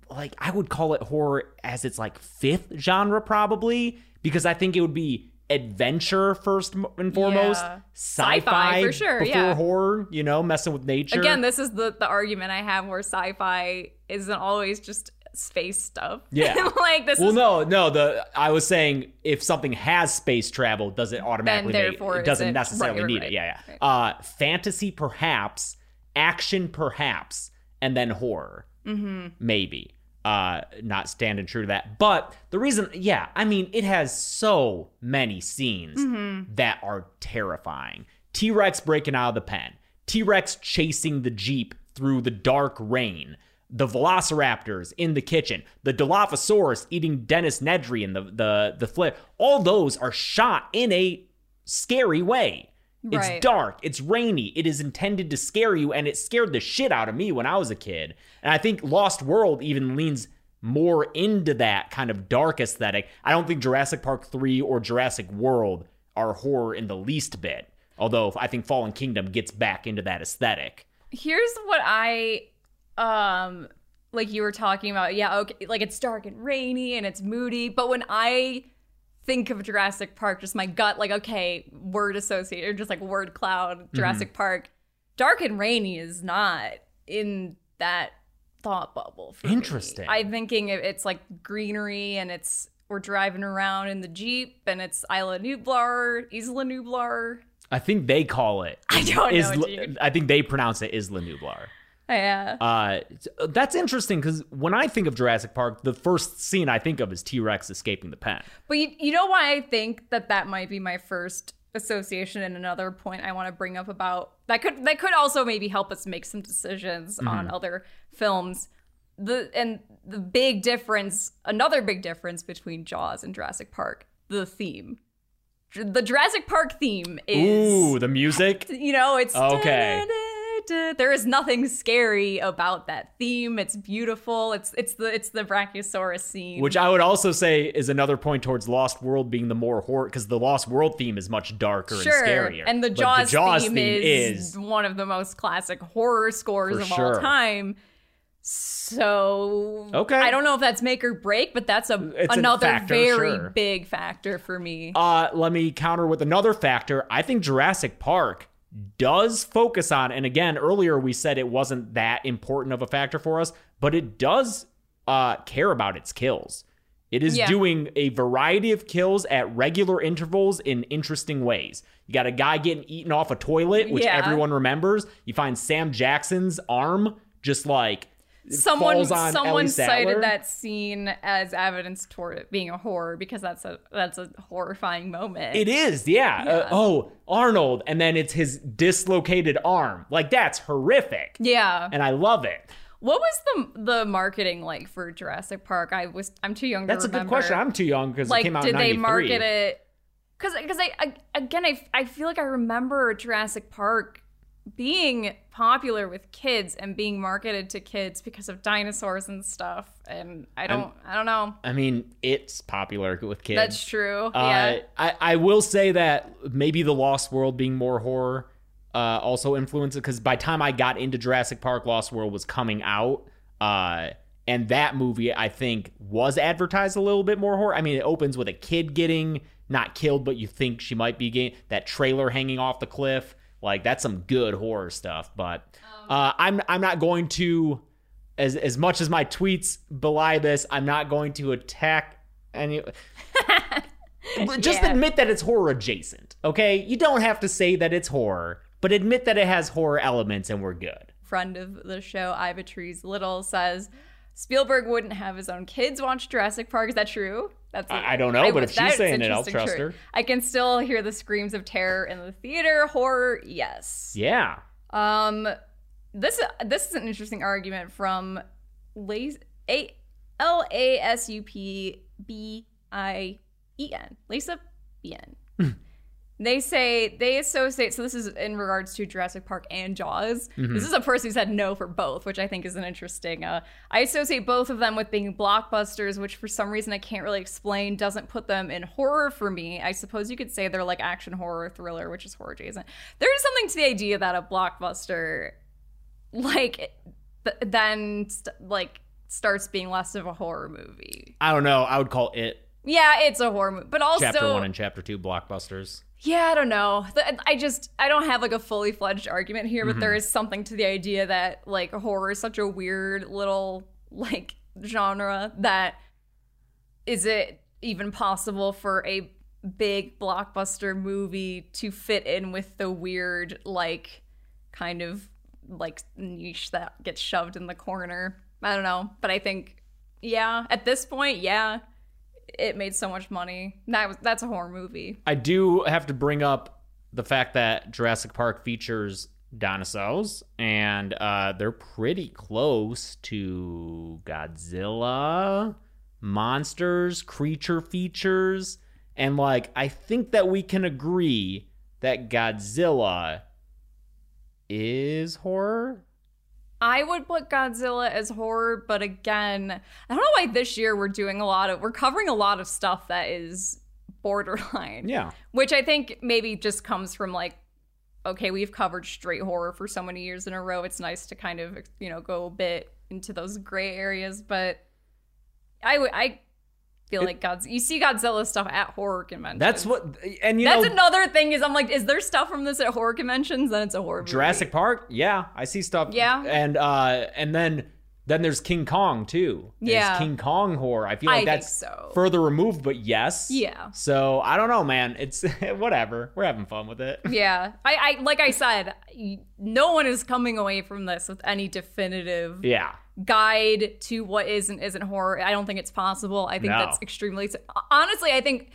like I would call it horror as its like fifth genre probably because I think it would be adventure first and foremost, Yeah. sci-fi, Sci-fi, for sure, before yeah. horror, you know, messing with nature. Again, this is the the argument I have where sci-fi isn't always just space stuff. Yeah. like this well, is no, no. The I was saying if something has space travel, does it automatically make therefore it doesn't isn't- necessarily right, need right, it? Yeah, right. yeah. Uh, fantasy perhaps, action perhaps, and then horror Mm-hmm. maybe. Uh, not standing true to that. But the reason, yeah, I mean, it has so many scenes Mm-hmm. that are terrifying. T Rex breaking out of the pen. T Rex chasing the Jeep through the dark rain. The Velociraptors in the kitchen. The Dilophosaurus eating Dennis Nedry and the the the flip. All those are shot in a scary way. It's dark, it's rainy, it is intended to scare you, and it scared the shit out of me when I was a kid. And I think Lost World even leans more into that kind of dark aesthetic. I don't think Jurassic Park 3 or Jurassic World are horror in the least bit. Although I think Fallen Kingdom gets back into that aesthetic. here's what I um like you were talking about. Yeah, okay, like it's dark and rainy and it's moody, but when I think of Jurassic Park, just my gut, like okay, word associated, or just like word cloud, mm-hmm. Jurassic Park. Dark and rainy is not in that thought bubble. For me. Interesting. I'm thinking it's like greenery and it's we're driving around in the jeep and it's Isla Nublar, Isla Nublar. I think they call it. I don't know, Isla- dude. I think they pronounce it Isla Nublar. Yeah. Uh, that's interesting because when I think of Jurassic Park, the first scene I think of is T Rex escaping the pen. But you, you know why I think that that might be my first association and another point I want to bring up about that could that could also maybe help us make some decisions on other films. The and the big difference, another big difference between Jaws and Jurassic Park, the theme. The Jurassic Park theme is Ooh, the music. you know, it's Okay. There is nothing scary about that theme. It's beautiful. It's it's the it's the Brachiosaurus scene. Which I would also say is another point towards Lost World being the more horror because the Lost World theme is much darker sure. and scarier. And the Jaws, Jaws theme, is, one of the most classic horror scores of sure. all time. So Okay. I don't know if that's make or break, but that's a It's a another factor, very sure. big factor for me. Uh, let me counter with another factor. I think Jurassic Park does focus on, and again, earlier we said it wasn't that important of a factor for us, but it does uh, care about its kills. It is Yeah. doing a variety of kills at regular intervals in interesting ways. You got a guy getting eaten off a toilet, which Yeah. everyone remembers. You find Sam Jackson's arm just like someone someone cited that scene as evidence toward it being a horror because that's a that's a horrifying moment. It is, yeah. Uh, oh, Arnold, and then it's his dislocated arm. Like that's horrific, yeah. and I love it. What was the the marketing like for Jurassic Park? I was I'm too young to. That's to a good question. I'm too young because like it came out did they market it because because I, I again I, I feel like i remember jurassic park being popular with kids and being marketed to kids because of dinosaurs and stuff and i don't i don't know I mean, it's popular with kids. that's true Uh, yeah I, I will say that maybe the Lost World being more horror uh, also influenced it because by the time I got into Jurassic Park, Lost World was coming out. Uh, And that movie, I think, was advertised a little bit more horror. I mean, it opens with a kid getting not killed, but you think she might be getting that trailer hanging off the cliff. Like that's some good horror stuff. But uh, I'm I'm not going to, as as much as my tweets belie this, I'm not going to attack any. Just Yeah. admit that it's horror adjacent, okay? You don't have to say that it's horror, but admit that it has horror elements, and we're good. friend of the show, Iva Trees Little, says Spielberg wouldn't have his own kids watch Jurassic Park. Is that true? That's I- I don't know, but if she's saying it, I'll trust her. I can still hear the screams of terror in the theater. Horror, yes. Yeah. Um, this this is an interesting argument from Lace A L A S U P B I E N Lisa B N. They say they associate. So this is in regards to Jurassic Park and Jaws. This is a person who said no for both, which I think is an interesting. Uh, I associate both of them with being blockbusters, which for some reason I can't really explain. Doesn't put them in horror for me. I suppose you could say they're like action horror thriller, which is horror adjacent. There's something to the idea that a blockbuster, like, th- then st- like starts being less of a horror movie. I don't know. I would call it Yeah, it's a horror movie, but also chapter one and chapter two blockbusters. Yeah, I don't know. I just I don't have like a fully fledged argument here, but there mm-hmm. is something to the idea that like horror is such a weird little like genre that is it even possible for a big blockbuster movie to fit in with the weird like kind of like niche that gets shoved in the corner. I don't know, but I think yeah, at this point, yeah, it made so much money. That was that's a horror movie. I do have to bring up the fact that Jurassic Park features dinosaurs, and uh, they're pretty close to Godzilla, monsters, creature features, and like I think that we can agree that Godzilla is horror. I would put Godzilla as horror, but again, I don't know why this year we're doing a lot of we're covering a lot of stuff that is borderline. Yeah. Which I think maybe just comes from like okay, we've covered straight horror for so many years in a row. It's nice to kind of, you know, go a bit into those gray areas, but I would I feel like God's you see Godzilla stuff at horror conventions. That's what, and you That's know, another thing is I'm like, is there stuff from this at horror conventions? Then it's a horror movie. Jurassic Park, yeah, I see stuff. Yeah. and uh, and then then there's King Kong too. There's Yeah. King Kong horror. I feel like think that's so. further removed, but yes. Yeah. So I don't know, man. It's whatever. We're having fun with it. Yeah, I, I like I said, no one is coming away from this with any definitive Yeah. guide to what is and isn't horror. I don't think it's possible. I think No. that's extremely honestly. I think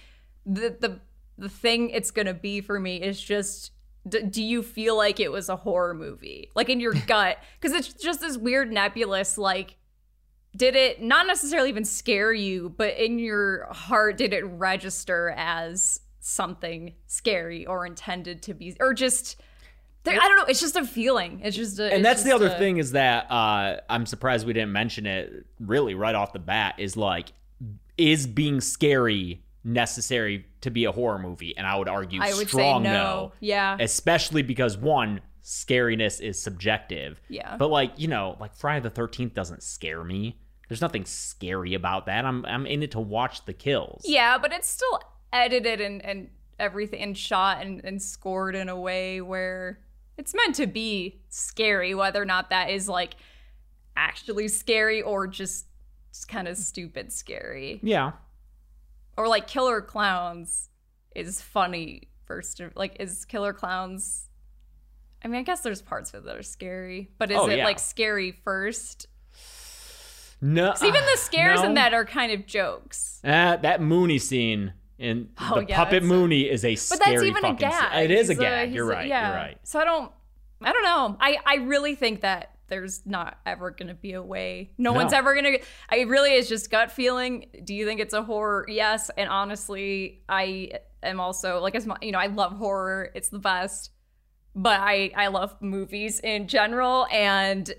the the the thing it's gonna be for me is just. D- do you feel like it was a horror movie, like in your gut? Because it's just this weird nebulous. Like, did it not necessarily even scare you, but in your heart, did it register as something scary or intended to be, or just? I don't know. It's just a feeling. It's just a. And that's the other a- thing is that uh, I'm surprised we didn't mention it really right off the bat is like, is being scary necessary to be a horror movie? And I would argue I would strong no. Yeah. Especially because one, scariness is subjective. Yeah. But like, you know, like Friday the thirteenth doesn't scare me. There's nothing scary about that. I'm I'm in it to watch the kills. Yeah, but it's still edited and, and everything and shot and, and scored in a way where it's meant to be scary, whether or not that is like actually scary or just, just kind of stupid scary. Yeah. Or like Killer Clowns is funny first of- like is Killer Clowns I mean, I guess there's parts of it that are scary, but is Oh, it yeah. like scary first? No. even the scares in that are kind of jokes. Uh, that Mooney scene in Oh, the yeah, puppet that's a- Mooney is a scary But that's even a gag. scene. It is a gag. he's you're a- right. yeah. You're right. So I don't, I don't know. I, I really think that there's not ever going to be a way. No, No. one's ever going to. I really is just gut feeling. Do you think it's a horror? Yes. And honestly, I am also like as you know, I love horror. It's the best. But I I love movies in general, and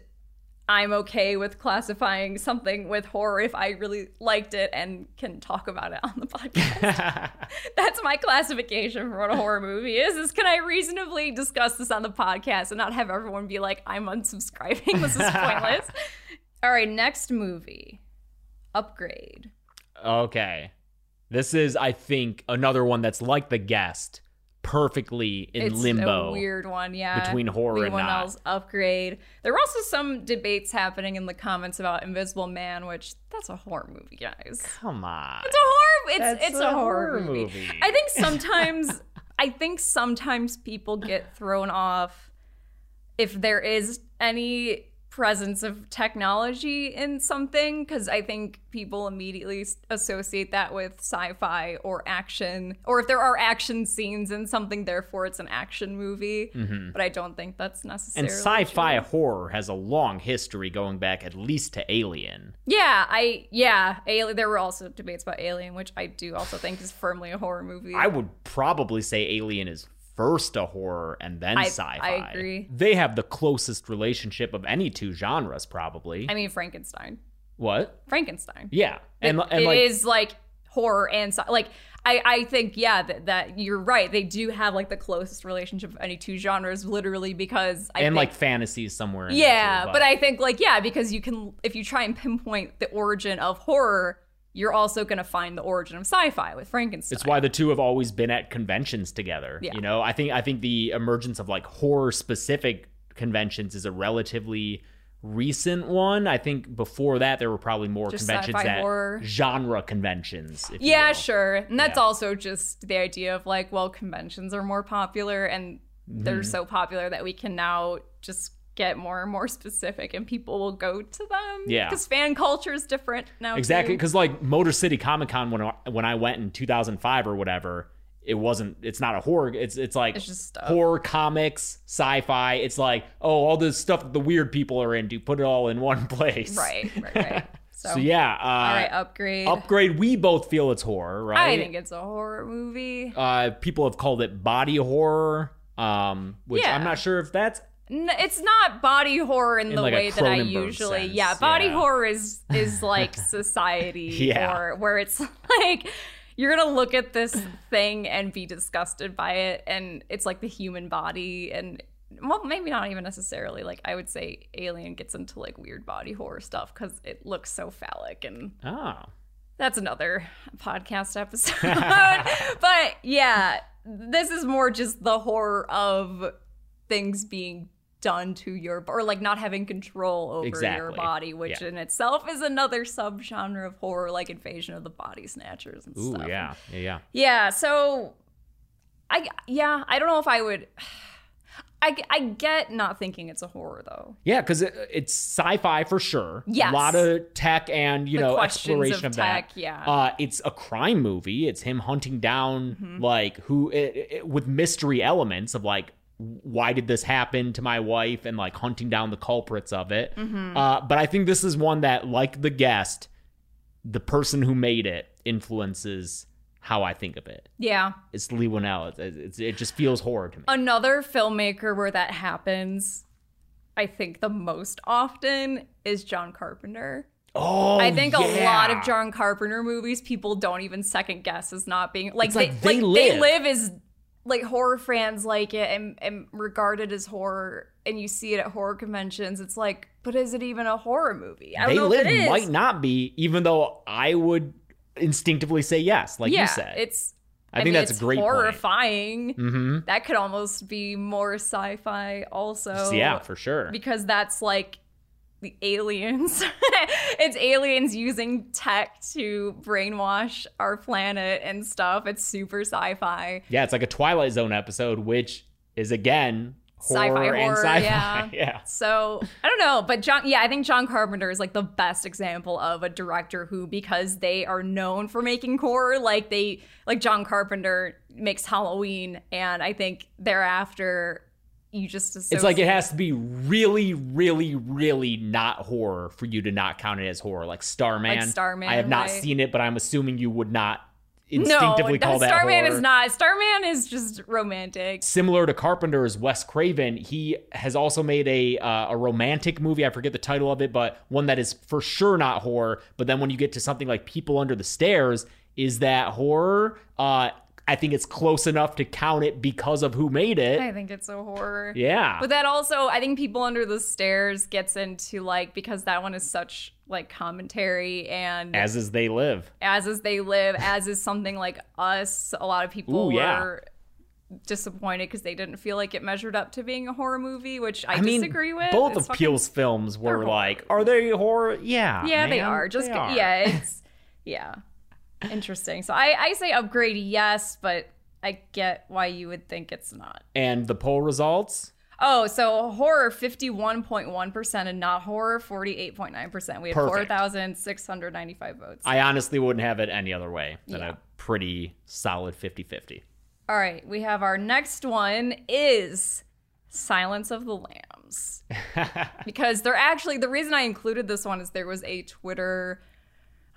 I'm okay with classifying something with horror if I really liked it and can talk about it on the podcast. That's my classification for what a horror movie is. Is can I reasonably discuss this on the podcast and not have everyone be like, I'm unsubscribing. This is pointless. All right, next movie. Upgrade. Okay. This is, I think, another one that's like the guest, perfectly in it's limbo. a weird one, yeah. between horror and Everyone not. upgrade. There were also some debates happening in the comments about Invisible Man, which that's a horror movie, guys. Come on. It's a horror. It's That's it's a a, horror, horror movie. movie. I think sometimes I think sometimes people get thrown off if there is any presence of technology in something because I think people immediately associate that with sci-fi or action or if there are action scenes in something therefore it's an action movie mm-hmm. but I don't think that's necessarily. and sci-fi horror has a long history going back at least to Alien. Yeah, I yeah, Alien. There were also debates about Alien, which I do also think is firmly a horror movie. I would probably say Alien is first a horror and then I- sci-fi. I agree. They have the closest relationship of any two genres, probably. I mean Frankenstein. what? Frankenstein. Yeah, and It- and it like is like horror and sci- like I I think yeah that, that you're right. They do have like the closest relationship of any two genres, literally because I and think, like fantasies somewhere. In yeah, too, but I think like yeah because you can if you try and pinpoint the origin of horror, you're also gonna find the origin of sci-fi with Frankenstein. It's why the two have always been at conventions together. Yeah. You know, I think I think the emergence of like horror specific conventions is a relatively recent one. I think before that there were probably more Just conventions that horror. genre conventions. if you Yeah, sure. And that's Yeah. also just the idea of like, well, conventions are more popular and they're Mm-hmm. so popular that we can now just get more and more specific and people will go to them. Yeah. Because fan culture is different now. Exactly, because like Motor City Comic Con when I, when I went in 2005 or whatever, it wasn't. It's not a horror. It's it's like It's just stuff. horror comics, sci-fi. It's like oh, all the stuff that the weird people are into. Put it all in one place. Right, right, right. So, So yeah, uh, all right, upgrade. upgrade. We both feel it's horror, right? I think it's a horror movie. uh, people have called it body horror, um, which Yeah. I'm not sure if that's it's not body horror in, the like way that I usually. sense, yeah, body yeah. horror is is like society Yeah. or where it's like you're gonna look at this thing and be disgusted by it, and it's like the human body and. Well, maybe not even necessarily. Like I would say, Alien gets into like weird body horror stuff because it looks so phallic, and oh that's another podcast episode. but yeah, this is more just the horror of things being done to your or like not having control over your body, which Yeah. in itself is another subgenre of horror, like Invasion of the Body Snatchers and ooh stuff. yeah yeah yeah. Yeah, so I yeah, I don't know if I would I, I get not thinking it's a horror though. Yeah, because it, it's sci-fi for sure. Yes. a lot of tech and you The know exploration of of, that. tech, yeah. uh, it's a crime movie. It's him hunting down Mm-hmm. like who it, it- with mystery elements of like why did this happen to my wife and like hunting down the culprits of it. Mm-hmm. Uh, but I think this is one that, like the guest, the person who made it influences how I think of it. Yeah. It's Leigh Whannell. It's, it's, it just feels horror to me. Another filmmaker where that happens, I think the most often is John Carpenter. oh, I think a lot of John Carpenter movies people don't even second guess as not being like, It's they, like they like they live. live as like horror fans like it and, and regard it as horror and you see it at horror conventions it's like but is it even a horror movie I don't they know live if it is. might not be, even though I would instinctively say yes, like yeah you said. it's I think mean, that's it's a great horrifying mm-hmm. that could almost be more sci-fi also yeah, for sure. because that's like the aliens. it's aliens using tech to brainwash our planet and stuff. It's super sci-fi. yeah, it's like a Twilight Zone episode, which is again Sci-fi and horror, sci-fi. yeah. yeah. So I don't know, but John, yeah, I think John Carpenter is like the best example of a director who, because they are known for making horror, like they, like John Carpenter makes Halloween, and I think thereafter you just It's like it has to be really, really, really not horror for you to not count it as horror. Like Starman. Starman, I have not right. seen it, but I'm assuming you would not instinctively no, call that Starman horror. is not. Starman is just romantic. similar to Carpenter's Wes Craven, he has also made a uh, a romantic movie. I forget the title of it, but one that is for sure not horror. But then when you get to something like People Under the Stairs, is that horror? Uh, I think it's close enough to count it because of who made it. I think it's a horror. yeah. But that also, I think People Under the Stairs gets into like because that one is such like commentary and as is they live. as is they live, as is something like us. A lot of people Ooh, yeah. were disappointed because they didn't feel like it measured up to being a horror movie, which I, I mean, disagree with. both It's of Peele's films were like, horror are they horror? Yeah. fucking- yeah, they are. Just they are. yeah, it's yeah, interesting. So I I say upgrade yes, but I get why you would think it's not. And the poll results. Oh, so horror 51.1% and not horror 48.9%. We had 4,695 votes. I honestly wouldn't have it any other way than Yeah. a pretty solid 50-50. All right, we have our next one is Silence of the Lambs. because they're actually the reason I included this one is there was a Twitter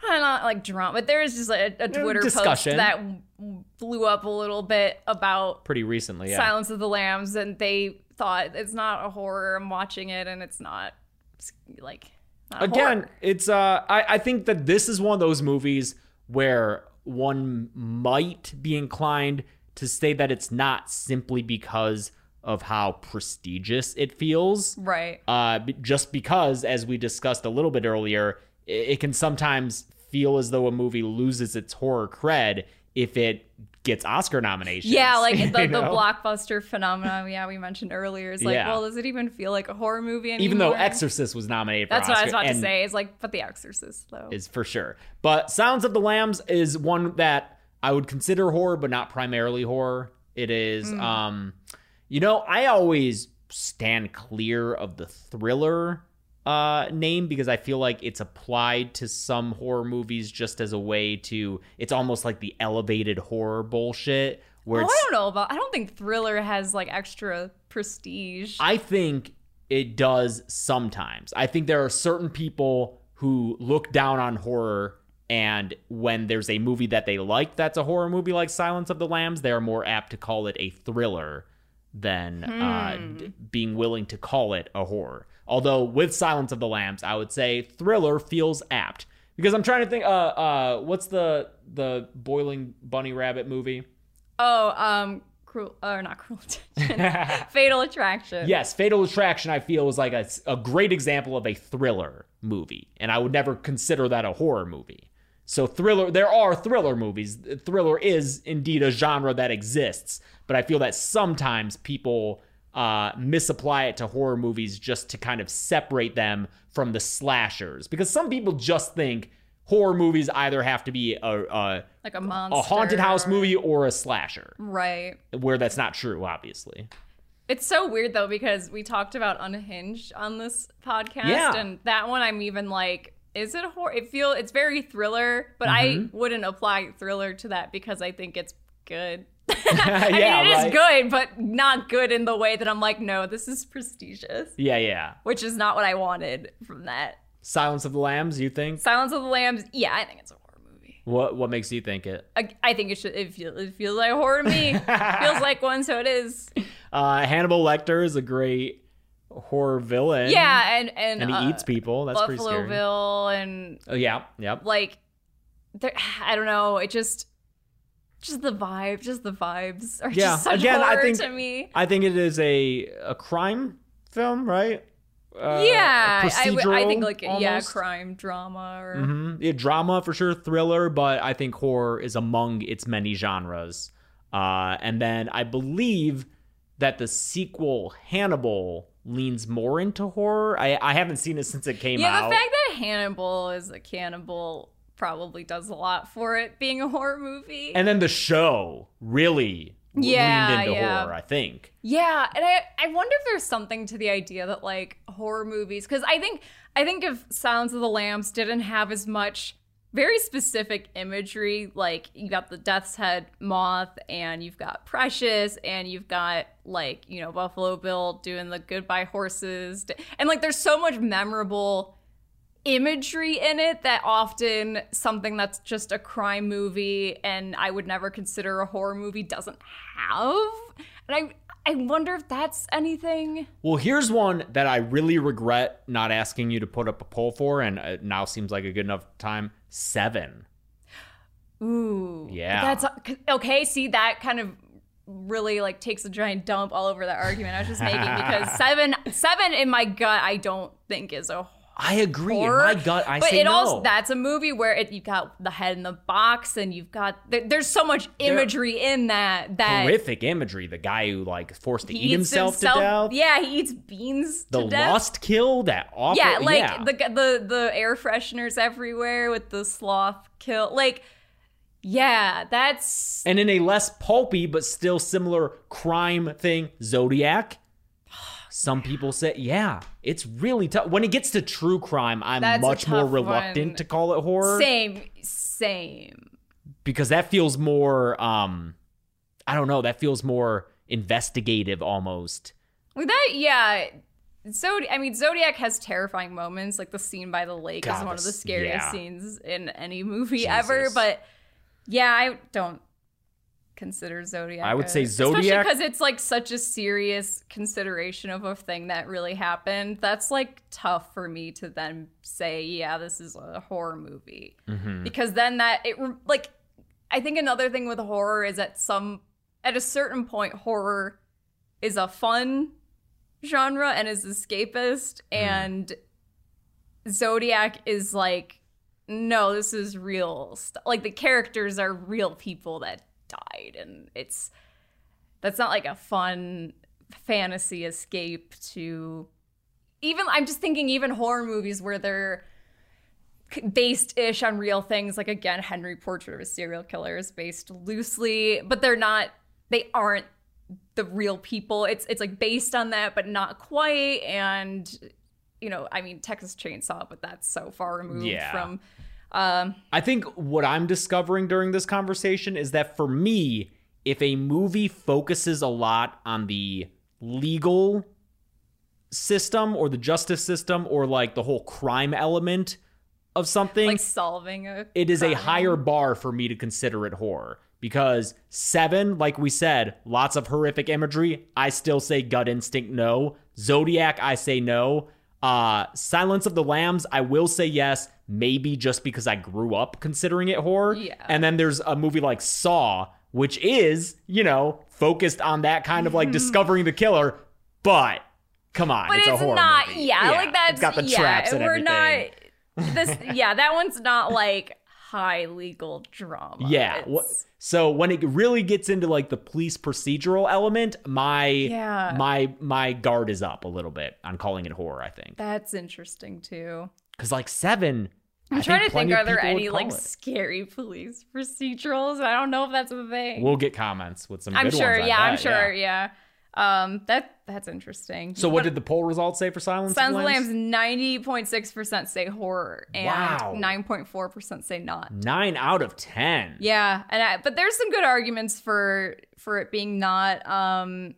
uh, not like drama, but there was just a, a Twitter discussion. post that blew up a little bit about Pretty recently, yeah. Silence of the Lambs, and they thought it's not a horror. I'm watching it, and it's not like not Again, horror. it's uh I, I think that this is one of those movies where one might be inclined to say that it's not simply because of how prestigious it feels. right. uh, just because, as we discussed a little bit earlier, it can sometimes feel as though a movie loses its horror cred if it gets Oscar nominations. Yeah, like the, the blockbuster phenomenon. Yeah, we mentioned earlier. Is like, Yeah. well, does it even feel like a horror movie anymore? Even though Exorcist was nominated for That's what I was about to say. Is like, but The Exorcist though. is for sure. But Silence of the Lambs is one that I would consider horror, but not primarily horror. It is, Hmm. um, you know, I always stand clear of the thriller uh, name because I feel like it's applied to some horror movies just as a way to. It's almost like the elevated horror bullshit. Where oh, I don't know about. I don't think thriller has like extra prestige. I think it does sometimes. I think there are certain people who look down on horror and when there's a movie that they like that's a horror movie like Silence of the Lambs, they're more apt to call it a thriller than uh, d- being willing to call it a horror. Although with Silence of the Lambs, I would say thriller feels apt because I'm trying to think. Uh, uh, what's the the boiling bunny rabbit movie? oh, um, cruel or not cruel. Fatal Attraction. Yes, Fatal Attraction, I feel, is like a, a great example of a thriller movie, and I would never consider that a horror movie. So, thriller, there are thriller movies. Thriller is indeed a genre that exists, but I feel that sometimes people uh, misapply it to horror movies just to kind of separate them from the slashers. Because some people just think horror movies either have to be a, a, like a monster. a haunted house movie or a slasher, Right. where that's not true, obviously. It's so weird though because we talked about Unhinged on this podcast, Yeah. and that one I'm even like, is it a horror? It feel it's very thriller, but Mm-hmm. I wouldn't apply thriller to that because I think it's good. I Yeah, mean, it is right. good, but not good in the way that I'm like, no, this is prestigious, Yeah, yeah. which is not what I wanted from that. Silence of the Lambs, you think? Silence of the Lambs, yeah, I think it's a horror movie. What what makes you think it? I, I think it should. It, feel, it feels like a horror to me. feels like one, so it is. Uh, Hannibal Lecter is a great horror villain. Yeah, and and, and he uh, eats people. That's pretty Buffalo scary. Bill and Oh, yeah, yep. like there, I don't know, it just just the vibe, just the vibes are Yeah, just such again, I horror think- to me. I think it is a a crime film, right? Uh, yeah, I, w- I think like yeah, crime drama or Mhm. Yeah, drama for sure, thriller, but I think horror is among its many genres. Uh, and then I believe that the sequel Hannibal leans more into horror. I, I haven't seen it since it came yeah. out. The fact that Hannibal is a cannibal probably does a lot for it being a horror movie. and then the show really Yeah, leaned into yeah. horror, I think. Yeah, and I, I wonder if there's something to the idea that like horror movies because I think I think if Silence of the Lambs didn't have as much very specific imagery, like you got the Death's Head moth and you've got Precious and you've got like, you know, Buffalo Bill doing the goodbye horses. And like there's so much memorable imagery in it that often something that's just a crime movie and I would never consider a horror movie doesn't have. And I I wonder if that's anything. Well, here's one that I really regret not asking you to put up a poll for, and it now seems like a good enough time. Seven. Ooh. Yeah. That's okay. See, that kind of really like takes a giant dump all over that argument I was just making because seven, seven in my gut, I don't think is a I agree. horror. In my gut, I but say it no. also that's a movie where it, you've got the head in the box and you've got there- there's so much imagery in that that horrific imagery. The guy who like forced to eat eats himself, to death. Yeah, he eats beans the to death. kill. That awful. Yeah, like yeah. the the the air fresheners everywhere with the sloth kill. Like, yeah, that's and in a less pulpy but still similar crime thing, Zodiac. Some people say, yeah, it's really tough. When it gets to true crime, I'm That's much more reluctant one. to call it horror same same. because that feels more, um, I don't know, that feels more investigative almost. With that, yeah. Zodi- I mean, Zodiac has terrifying moments. Like the scene by the lake God, is one of the scariest yeah. scenes in any movie ever. But yeah, I don't consider Zodiac. I would say Zodiac- because it's like such a serious consideration of a thing that really happened. That's like tough for me to then say, yeah, this is a horror movie, Mm-hmm. because then that it like I think another thing with horror is at some at a certain point horror is a fun genre and is escapist and Zodiac is like no this is real stuff like the characters are real people that died and it's that's not like a fun fantasy escape to even I'm just thinking even horror movies where they're based ish on real things like again Henry Portrait of a Serial Killer is based loosely but they're not they aren't the real people it's it's like based on that but not quite and you know I mean Texas Chainsaw but that's so far removed Yeah. from um I think what I'm discovering during this conversation is that for me, if a movie focuses a lot on the legal system or the justice system or like the whole crime element of something, like solving a it is a higher bar for me to consider it horror. Because seven, like we said, lots of horrific imagery. I still say gut instinct no. Zodiac, I say no. Uh, Silence of the Lambs, I will say yes, maybe just because I grew up considering it horror. Yeah. And then there's a movie like Saw, which is, you know, focused on that kind of like discovering the killer, but come on, but it's, it's, a horror not movie. yeah, like that's it's got the yeah, traps and we're everything. not this yeah that one's not like high legal drama Yeah. It's- so when it really gets into like the police procedural element, my Yeah. my my guard is up a little bit on calling it horror. I think that's interesting too because like seven. I'm I trying to think, are there any like it. scary police procedurals? I don't know if that's a thing. We'll get comments with some. I'm good sure, yeah, I'm sure, yeah. Um, that that's interesting. So what did the poll results say for Silence Silence of the Lambs? Ninety point six percent say horror, and Wow. nine point four percent say not. Nine out of ten. Yeah, and I, but there's some good arguments for for it being not. Um,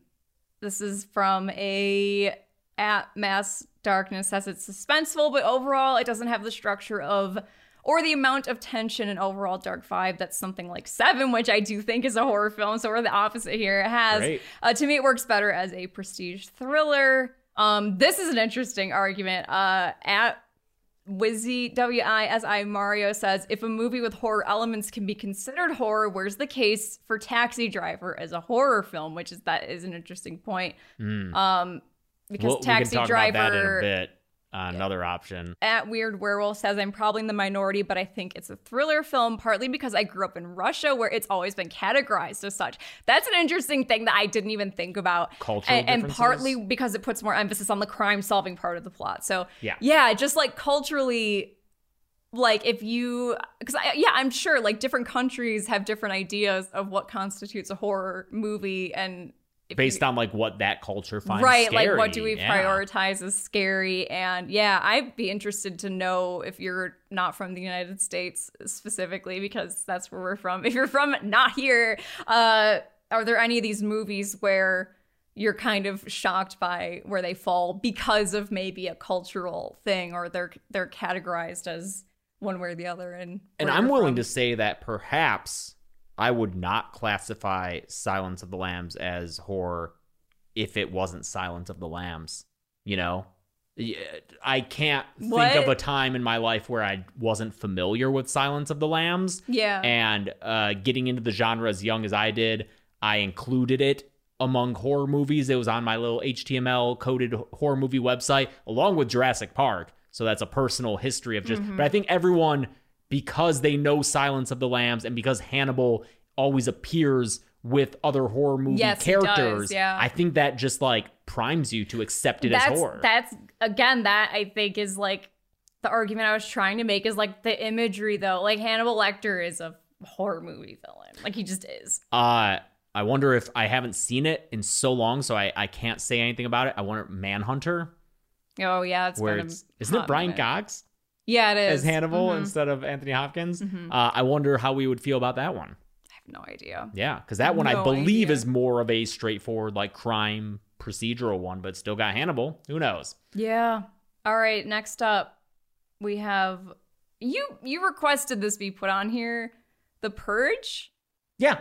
this is from a at Mass Darkness says it's suspenseful, but overall it doesn't have the structure of or the amount of tension and overall dark vibe that something like Seven, which I do think is a horror film. So we're the opposite here. It has. Uh, to me, it works better as a prestige thriller. Um, this is an interesting argument. Uh, at Wizzy W I S I Mario says if a movie with horror elements can be considered horror, where's the case for Taxi Driver as a horror film? Which is that is an interesting point. Um, because. We'll- Taxi we can talk Driver about that in a bit. Uh, Another option. at Weird Werewolf says I'm probably in the minority, but I think it's a thriller film, partly because I grew up in Russia where it's always been categorized as such. That's an interesting thing that I didn't even think about. Cultural and, and partly because it puts more emphasis on the crime solving part of the plot. So Yeah. yeah, just like culturally like if you because I, yeah i'm sure like different countries have different ideas of what constitutes a horror movie and Based on like what that culture finds right like what do we Yeah. prioritize as scary and yeah i'd be interested to know if you're not from the united states specifically because that's where we're from if you're from not here uh are there any of these movies where you're kind of shocked by where they fall because of maybe a cultural thing or they're they're categorized as one way or the other and And I'm willing from. to say that perhaps I would not classify Silence of the Lambs as horror if it wasn't Silence of the Lambs. You know? I can't think What? of a time in my life where I wasn't familiar with Silence of the Lambs. Yeah. And uh, getting into the genre as young as I did, I included it among horror movies. It was on my little HTML coded horror movie website, along with Jurassic Park. So that's a personal history of Mm-hmm. just. But I think everyone, because they know Silence of the Lambs and because Hannibal always appears with other horror movie Yes, does, characters, yeah. I think that just like primes you to accept it as horror. that's again that I think is like the argument I was trying to make is like the imagery though. Like Hannibal Lecter is a horror movie villain. Like he just is. Uh, I wonder if I haven't seen it in so long, so I, I can't say anything about it. I wonder Manhunter, Oh yeah, it's where it's isn't it Brian minute. Cox Yeah, it is. as Hannibal Mhm. instead of Anthony Hopkins? Mhm. Uh, I wonder how we would feel about that one. I have no idea. Yeah, because that one I believe idea. is more of a straightforward like crime procedural one, but still got Hannibal. Who knows? Yeah. All right. Next up, we have you. You requested this be put on here. The Purge. Yeah,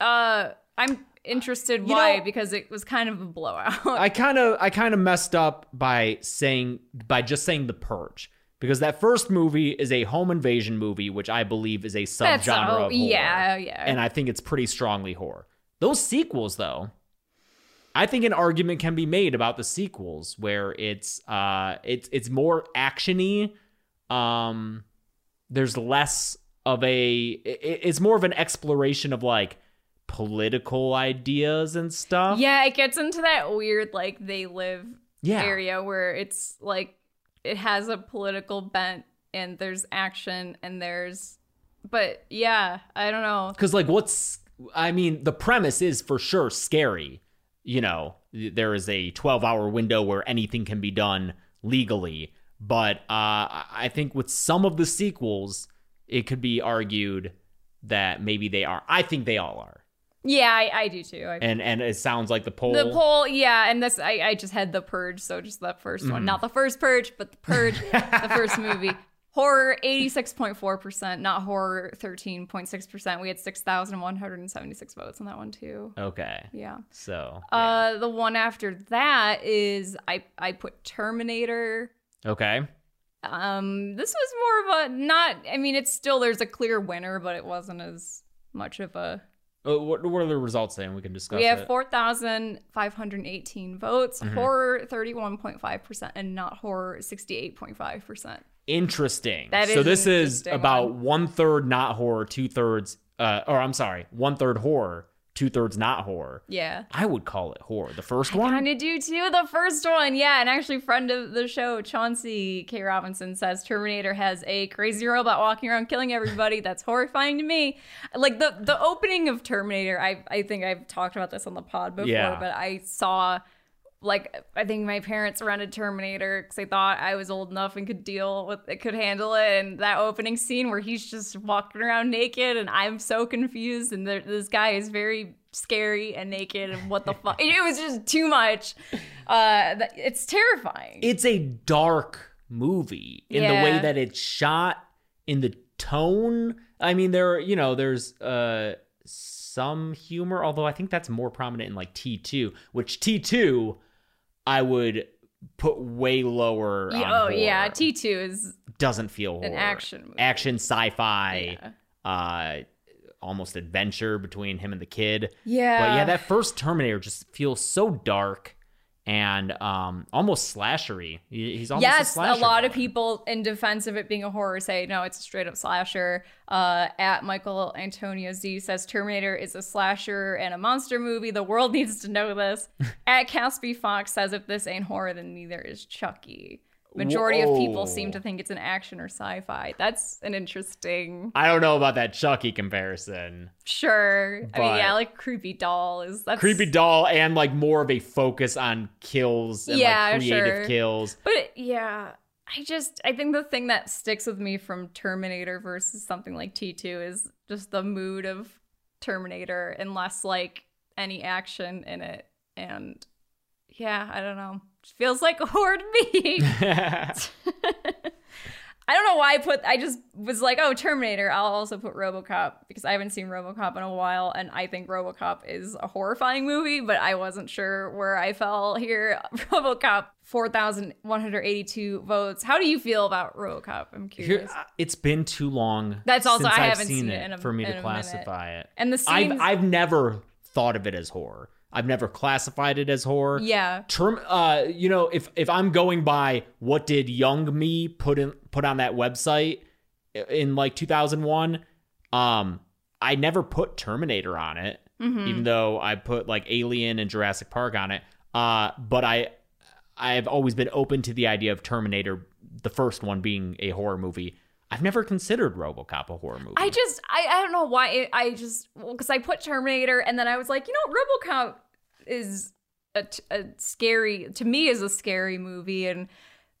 Uh, I'm interested You why know- because it was kind of a blowout. I kind of I kind of messed up by saying by just saying the Purge because that first movie is a home invasion movie, which I believe is a subgenre oh, of horror. yeah, yeah. and I think it's pretty strongly horror. Those sequels, though, I think an argument can be made about the sequels where it's uh it's it's more actiony. Um, there's less of a it, it's more of an exploration of like political ideas and stuff. yeah, it gets into that weird like they live yeah. area where it's like it has a political bent and there's action and there's but yeah, I don't know. Because like, what's I mean, the premise is for sure scary. You know, there is a 12 hour window where anything can be done legally. But uh, I think with some of the sequels, it could be argued that maybe they are. I think they all are. Yeah, I, I do too. I And and it sounds like the poll. The poll, yeah, and this I, I just had the purge, so just that 1st Mm-hmm. one, not the first purge, but the purge, the first movie. Horror eighty six point four percent, not horror thirteen point six percent. We had six thousand one hundred and seventy six votes on that one too. Okay. Yeah. So. Uh, the one after that is I I put Terminator. okay. Um, this was more of a not. I mean, it's still there's a clear winner, but it wasn't as much of a Uh, what, what are the results saying? We can discuss We have it. 4,518 votes, Mm-hmm. horror 31.5%, and not horror 68.5%. Interesting. That so this is about one. one third not horror, two thirds, uh, or I'm sorry, one third horror, two thirds not horror. Yeah. I would call it horror. The first one. I Kind of do too. The first one, yeah. And actually, friend of the show, Chauncey K. Robinson, says Terminator has a crazy robot walking around killing everybody. That's horrifying to me. Like the the opening of Terminator, I I think I've talked about this on the pod before, Yeah. but I saw. Like I think my parents rented Terminator because they thought I was old enough and could deal with it, could handle it. And that opening scene where he's just walking around naked, and I'm so confused, and there, this guy is very scary and naked, and what the fuck? It was just too much. Uh, it's terrifying. it's a dark movie in the way that it's shot, in the tone. I mean, there, you know, there's uh some humor, although I think that's more prominent in like T2, which T2 I would put way lower. On oh yeah. T two is doesn't feel horror. an action movie. action sci-fi Yeah. uh almost adventure between him and the kid Yeah. but yeah that first terminator just feels so dark and um almost slashery He- he's almost yes, a, a, lot of people in defense of it being a horror say no, it's a straight up slasher. Uh, at Michael Antonio Z says Terminator is a slasher and a monster movie. The world needs to know this. at Caspi Fox says if this ain't horror, then neither is Chucky. Majority of people seem to think it's an action or sci-fi. That's an interesting. i don't know about that chucky comparison Sure, I mean, yeah, like creepy doll is that's creepy doll and like more of a focus on kills and Yeah, like creative sure. kills But yeah, I just I think the thing that sticks with me from Terminator versus something like T2 is just the mood of Terminator and less like any action in it. And yeah, I don't know. Feels like a horror to. I don't know why I put. I just was like, oh, Terminator. I'll also put RoboCop because I haven't seen RoboCop in a while, and I think RoboCop is a horrifying movie. But I wasn't sure where I fell here. RoboCop, four thousand one hundred eighty-two votes. How do you feel about RoboCop? I'm curious. uh, it's been too long. That's also- I I've haven't seen, seen it, it in a- for me to minute. classify it. And the scenes, I've I've never thought of it as horror. I've never classified it as horror. yeah, Term, uh, you know, if if I'm going by what did young me put in put on that website in like 2001, um, I never put Terminator on it, Mm-hmm. even though I put like Alien and Jurassic Park on it. Uh, but I I've always been open to the idea of Terminator, the first one being a horror movie. I've never considered RoboCop a horror movie. I just I, I don't know why I just because I put Terminator and then I was like, you know, RoboCop is a, a scary to me is a scary movie and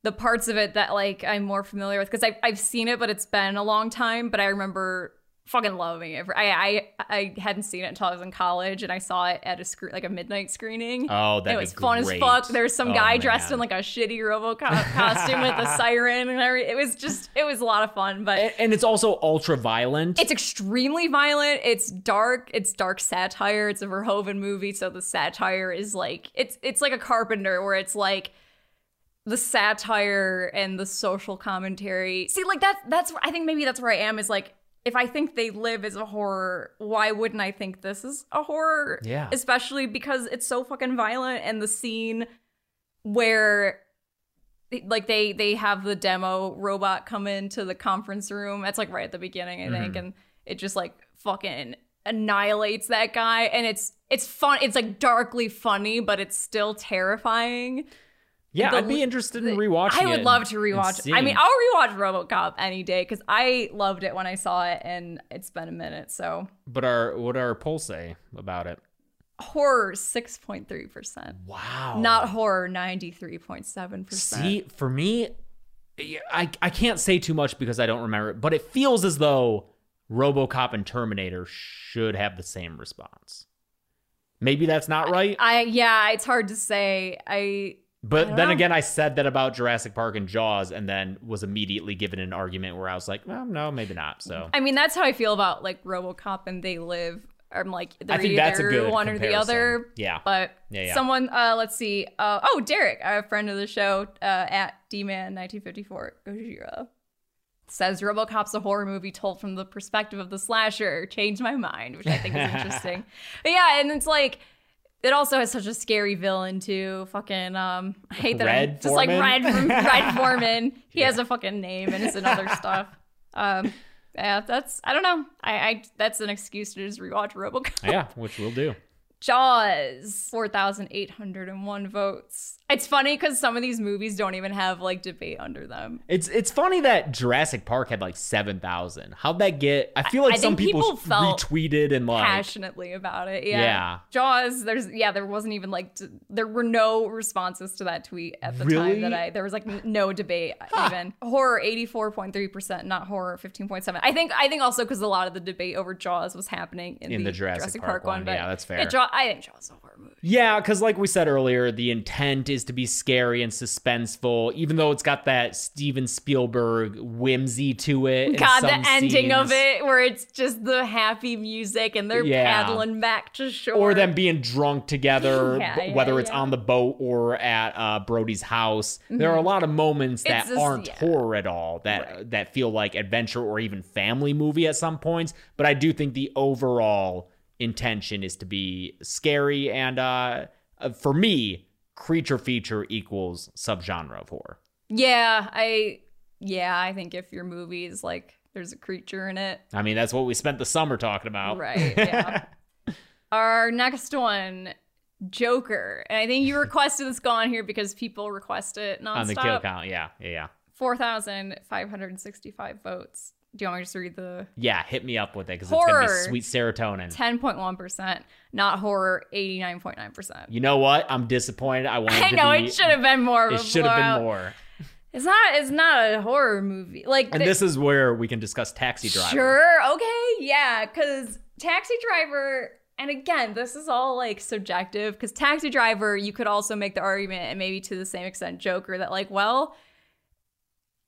the parts of it that like I'm more familiar with because I've I've seen it but it's been a long time but I remember fucking loving it. I I I hadn't seen it until I was in college and I saw it at a screen like a midnight screening. Oh, that'd it was fun great. as fuck. There was some Oh, guy dressed in like a shitty RoboCop costume with a siren and everything. It was just it was a lot of fun, but and, and it's also ultra violent. it's extremely violent. It's dark. It's dark satire. It's a Verhoeven movie, so the satire is like it's it's like a Carpenter, where it's like the satire and the social commentary. See, like that's that's I think maybe that's where I am. Is like if I think they live is a horror, why wouldn't I think this is a horror? Yeah. especially because it's so fucking violent and the scene where like they they have the demo robot come into the conference room that's like right at the beginning i think mm-hmm. and it just like fucking annihilates that guy and it's it's fun it's like darkly funny but it's still terrifying yeah, the- I'd be interested in rewatching i would love to rewatch i mean i'll rewatch robocop any day because i loved it when i saw it and it's been a minute so But our what our polls say about it? horror 6.3% Wow. not horror 93.7% See, for me, I I can't say too much because I don't remember it, but it feels as though RoboCop and Terminator should have the same response. Maybe that's not right, I yeah, it's hard to say. I but then know. again, I said that about Jurassic Park and Jaws, and then was immediately given an argument where I was like, well, no, maybe not. So I mean that's how I feel about like RoboCop and They Live. I'm like I think either that's a good one or the other. Yeah. But Yeah, yeah. someone uh let's see. Uh oh, Derek, a friend of the show, uh at D-Man1954 Gojira says RoboCop's a horror movie told from the perspective of the slasher. Changed my mind, which I think is interesting. but yeah, and it's like it also has such a scary villain too. Fucking um, I hate that. I'm Red just like? Red Red Foreman. He has a fucking name and it's in other stuff. Um, yeah, that's I don't know. I, I that's an excuse to just rewatch RoboCop. yeah, which we'll do. Jaws, 4,801 votes. It's funny because some of these movies don't even have like debate under them. It's it's funny that Jurassic Park had like seven thousand. How'd that get? I feel like I some people, people felt retweeted and like Passionately about it. Yeah. Yeah. Jaws, there's, yeah, there wasn't even like, d- there were no responses to that tweet at the Really? time that I, there was like n- no debate even. Horror, 84.3%, not horror, 15.7. I think, I think also because a lot of the debate over Jaws was happening in, In the Jurassic Park one. but Yeah, that's fair. It, Jaw- I think Jaws is horror movie. Yeah, because like we said earlier, the intent is to be scary and suspenseful, even though it's got that Steven Spielberg whimsy to it. God, the ending of it where it's just the happy music and they're Yeah. paddling back to shore. Or them being drunk together, Yeah, yeah, whether it's on the boat or at uh, Brody's house. There are a lot of moments that just- aren't horror at all, that that feel like adventure or even family movie at some points. But I do think the overall intention is to be scary, and uh, uh, for me, creature feature equals subgenre of horror. Yeah, I yeah, I think if your movie is like there's a creature in it, I mean, that's what we spent the summer talking about. right? Yeah. Our next one, Joker, and I think you requested this go on here because people request it nonstop. On the kill count, yeah, yeah, yeah. Four thousand five hundred sixty-five votes. Do you want me to just read the Yeah, hit me up with it because it's gonna be sweet serotonin. ten point one percent? Not horror, eighty-nine point nine percent. You know what? I'm disappointed. I wanted I to know be. it should have been more. It should have been more. It's not. It's not a horror movie. Like And the- this is where we can discuss Taxi Driver. Sure. Okay. Yeah. Because Taxi Driver, and again, this is all like subjective. Because Taxi Driver, you could also make the argument, and maybe to the same extent, Joker, that like, well,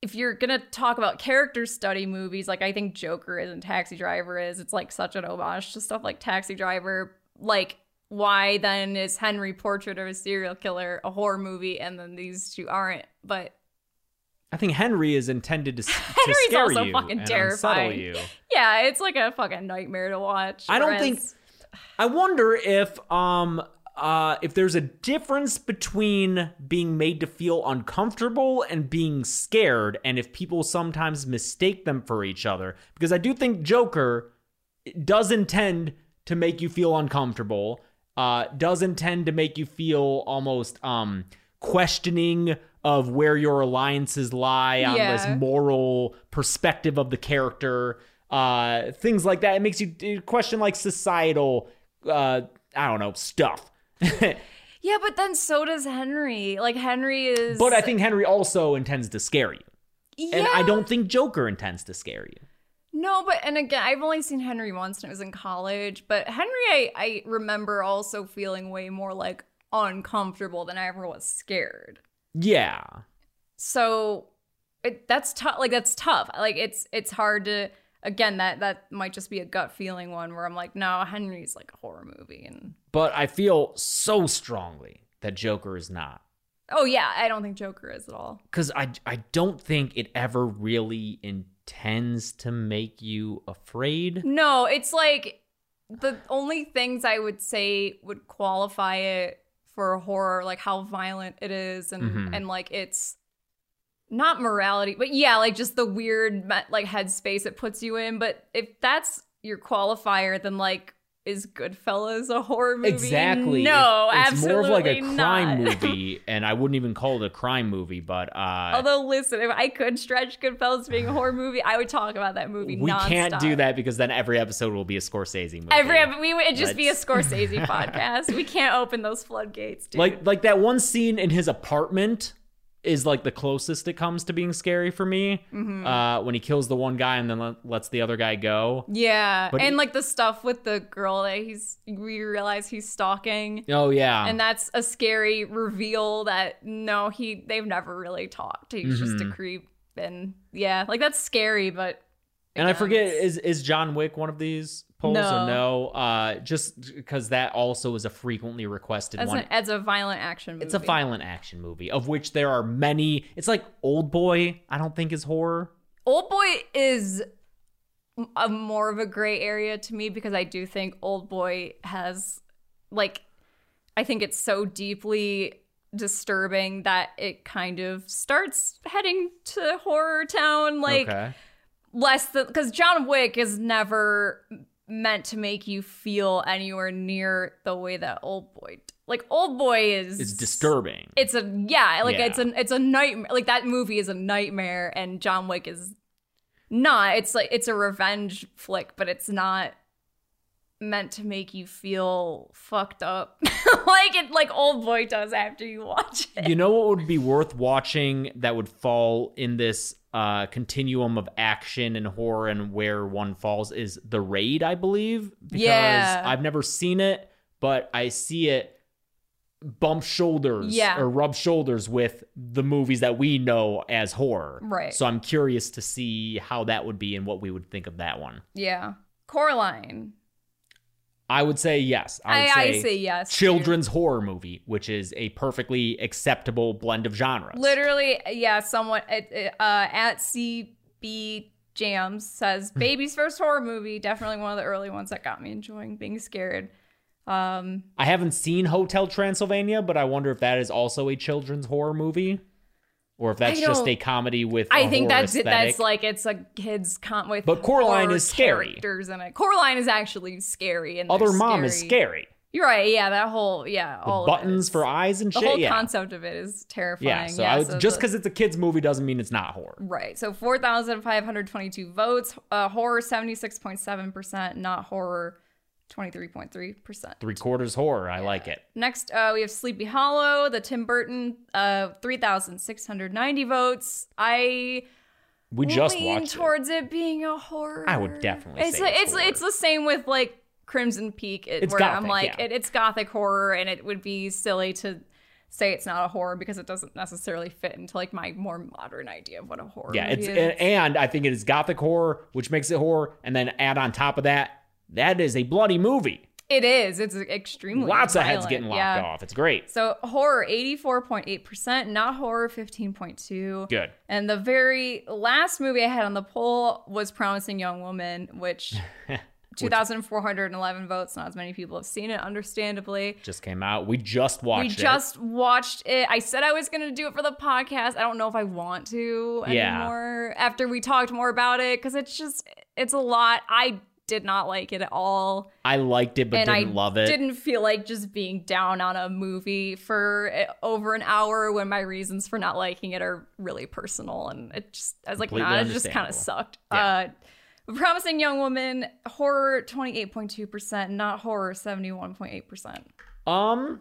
if you're gonna talk about character study movies, like I think Joker is and Taxi Driver is, it's like such an homage to stuff like Taxi Driver. Like, why then is Henry Portrait of a Serial Killer a horror movie and then these two aren't? But I think Henry is intended to, to scare also you fucking and terrifying. you. yeah, it's like a fucking nightmare to watch. I don't think- I wonder if um uh if there's a difference between being made to feel uncomfortable and being scared and if people sometimes mistake them for each other because I do think Joker does intend to make you feel uncomfortable uh does intend to make you feel almost um questioning of where your alliances lie on Yeah. this moral perspective of the character uh things like that it makes you question like societal uh i don't know stuff Yeah, but then so does Henry. Like Henry is. but i think henry also intends to scare you yeah. and i don't think joker intends to scare you No, but and again, I've only seen Henry once, and it was in college. But Henry, I, I remember also feeling way more like uncomfortable than I ever was scared. yeah So it, that's tough. Like that's tough. Like it's it's hard to. Again, that that might just be a gut feeling one where I'm like, no, Henry's like a horror movie, and but i feel so strongly that joker is not oh yeah, I don't think Joker is at all. because I, I don't think it ever really intends to make you afraid No, it's like the only things I would say would qualify it for horror, like how violent it is, and Mhm. and like it's not morality, but yeah, like just the weird like headspace it puts you in. But if that's your qualifier, then like is Goodfellas a horror movie? Exactly. No, It- it's absolutely more of like a crime not. movie, and I wouldn't even call it a crime movie. But uh, Although, listen, if I could stretch Goodfellas being a horror movie, I would talk about that movie. we can't do that because then every episode will be a Scorsese movie. Every we would it'd just be a Scorsese podcast. We can't open those floodgates, dude. like like that one scene in his apartment is like the closest it comes to being scary for me. Mm-hmm. Uh, when he kills the one guy and then let, lets the other guy go. yeah, But and it- like the stuff with the girl that he's we realize he's stalking, Oh yeah, and that's a scary reveal that no, he they've never really talked. He's just Mm-hmm. a creep, and yeah, like that's scary, but And I forget is is John Wick one of these polls No. or no? Uh, just because that also is a frequently requested as one. an as a violent action movie. It's a violent action movie of which there are many. It's like Old Boy. I don't think is horror. Old Boy is a more of a gray area to me because I do think Old Boy has like I think it's so deeply disturbing that it kind of starts heading to horror town like okay. less than because John Wick is never meant to make you feel anywhere near the way that Old Boy like Old Boy is It's disturbing. it's a yeah, like Yeah. it's a it's a nightmare. Like that movie is a nightmare, and John Wick is not. It's like it's a revenge flick, but it's not meant to make you feel fucked up like it like Old Boy does after you watch it. you know what would be worth watching that would fall in this uh, continuum of action and horror and where one falls is The Raid, I believe. Because Yeah. I've never seen it, but I see it bump shoulders Yeah. or rub shoulders with the movies that we know as horror. Right. So I'm curious to see how that would be and what we would think of that one. Yeah, Coraline. I would say yes. I would I, say, I say yes. too. children's horror movie, which is a perfectly acceptable blend of genres. Literally, yeah. Someone at uh, at CB Jams says baby's first horror movie. Definitely one of the early ones that got me enjoying being scared. Um, I haven't seen Hotel Transylvania, but I wonder if that is also a children's horror movie, or if that's just a comedy with. I think that's aesthetic. That's like it's a kids con with. But Coraline is scary. Characters in it. Coraline is actually scary and Other Mom is scary. You're right. Yeah, that whole yeah, The all buttons of it for eyes and the shit. The whole yeah, concept of it is terrifying. yeah. So, would, so just because it's a kids movie doesn't mean it's not horror. Right. So 4,522 votes. Uh, horror 76.7%. Not horror 23.3%. Three quarters horror. I like it. Next, uh, we have Sleepy Hollow, the Tim Burton, uh, 3,690 votes. I We just lean watched it. towards it. being a horror. I would definitely It's like- it's it's it's the same with like Crimson Peak. It, It's where I'm like yeah. it, it's gothic horror, and it would be silly to say it's not a horror because it doesn't necessarily fit into like my more modern idea of what a horror Yeah, it's is. and I think it is gothic horror, which makes it horror, and then add on top of that, that is a bloody movie. it is. It's extremely Lots of heads getting lopped yeah. off. It's great. So horror 84.8%, not horror 15.2. Good. And the very last movie I had on the poll was Promising Young Woman, which 2,411 votes. Not as many people have seen it, understandably. Just came out. We just watched we it. just watched it. I said I was going to do it for the podcast. I don't know if I want to Yeah. anymore after we talked more about it because it's just, it's a lot. I did not like it at all. I liked it, but and didn't I love it. didn't feel like just being down on a movie for uh, over an hour when my reasons for not liking it are really personal. And it just, I was like, Completely nah, it just kind of sucked. Yeah. Uh, Promising Young Woman, horror 28.2%, not horror 71.8%. Um.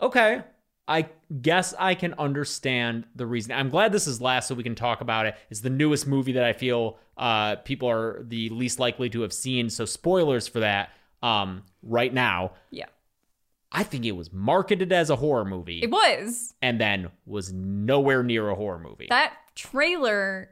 Okay. I guess I can understand the reason. I'm glad this is last so we can talk about it. It's the newest movie that I feel uh, people are the least likely to have seen. So spoilers for that. Um, right now, Yeah. I think it was marketed as a horror movie It was. and then was nowhere near a horror movie. That trailer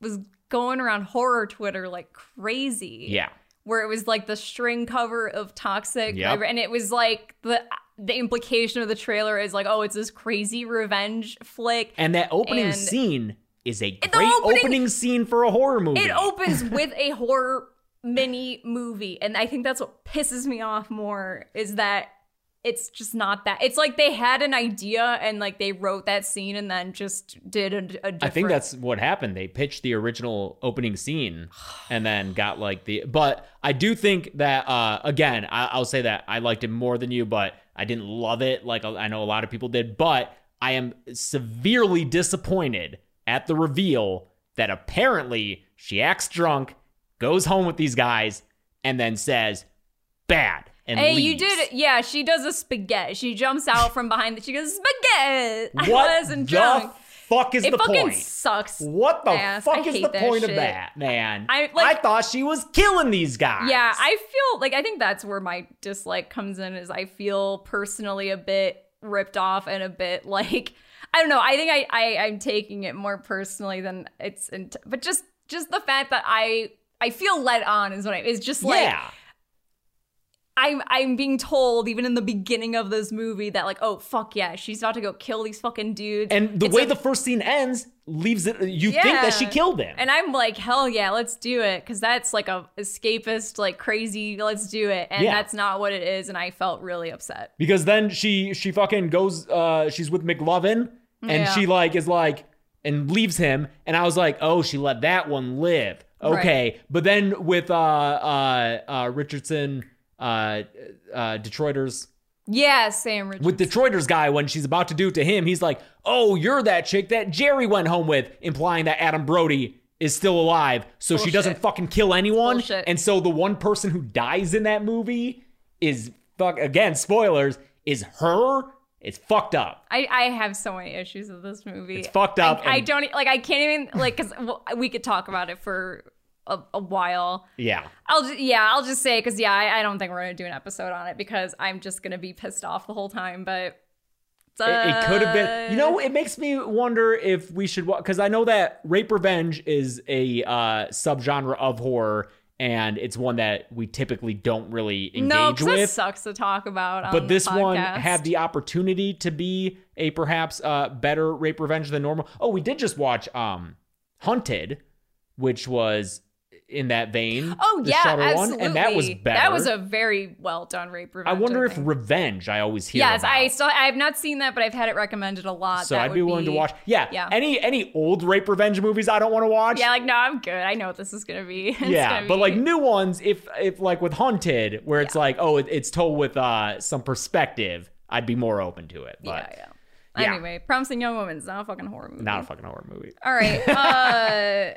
was going around horror Twitter like crazy. yeah. where it was like the string cover of Toxic, Yep. and it was like the the implication of the trailer is like, oh, it's this crazy revenge flick. And that opening And- scene is a great opening- opening, scene for a horror movie. It opens with a horror mini movie, and I think that's what pisses me off more is that it's just not that. It's like they had an idea and like they wrote that scene and then just did a, a different. I think that's what happened. They pitched the original opening scene and then got like the. But I do think that uh, again, I, I'll say that I liked it more than you, but I didn't love it like I know a lot of people did. But I am severely disappointed at the reveal that apparently she acts drunk, goes home with these guys, and then says bad. And Hey, you did it. Yeah, she does a spaghetti. She jumps out from behind. The, she goes spaghetti. What I wasn't the drunk. fuck is It the fucking point? sucks. What the ass. fuck I is the point of that, man? I, like- I thought she was killing these guys. Yeah, I feel like I think that's where my dislike comes in. Is I feel personally a bit ripped off and a bit like I don't know. I think I, I I'm taking it more personally than it's. Int- but just just the fact that I I feel led on is what I is just like yeah. I'm I'm being told even in the beginning of this movie that like oh fuck yeah she's about to go kill these fucking dudes And the It's way the first scene ends leaves it. You think that she killed them And I'm like, hell yeah, let's do it. Cause that's like a escapist, like crazy, let's do it. And Yeah. that's not what it is. And I felt really upset. because then she she fucking goes. uh She's with McLovin, and Yeah. she like is like and leaves him. And I was like, oh, she let that one live. Okay, but then with uh uh uh Richardson, uh uh Detroiters. Yeah, Sam Richards. with Detroiters guy when she's about to do it to him, he's like, "Oh, you're that chick that Jerry went home with," implying that Adam Brody is still alive, so she doesn't fucking kill anyone. Bullshit. And so the one person who dies in that movie is fuck again spoilers is her. It's fucked up. I, I have so many issues with this movie. It's fucked up I, I don't like. I can't even like because we could talk about it for a, a while. Yeah. I'll just, yeah, I'll just say because yeah, I, I don't think we're gonna do an episode on it because I'm just gonna be pissed off the whole time. But It, it could have been. You know, it makes me wonder if we should because I know that rape revenge is a uh, subgenre of horror, and it's one that we typically don't really engage no, with. that sucks to talk about. On but this one had the opportunity to be a perhaps uh, better rape revenge than normal. Oh, we did just watch um, Hunted, which was in that vein. Oh yeah, absolutely. one, and that was better. That was a very well done rape revenge. I wonder if revenge. I always hear. Yes, I about. still I have not seen that, but I've had it recommended a lot. So That I'd be willing to watch. Yeah, yeah. Any any old rape revenge movies I don't want to watch. Yeah, like no, I'm good. I know what this is gonna be. Yeah, gonna but be- like new ones, if if like with Hunted, where it's like, oh, it, it's told with uh some perspective, I'd be more open to it. But yeah, yeah. yeah. Anyway, Promising Young Woman is not a fucking horror movie. not a fucking horror movie. All right. Uh,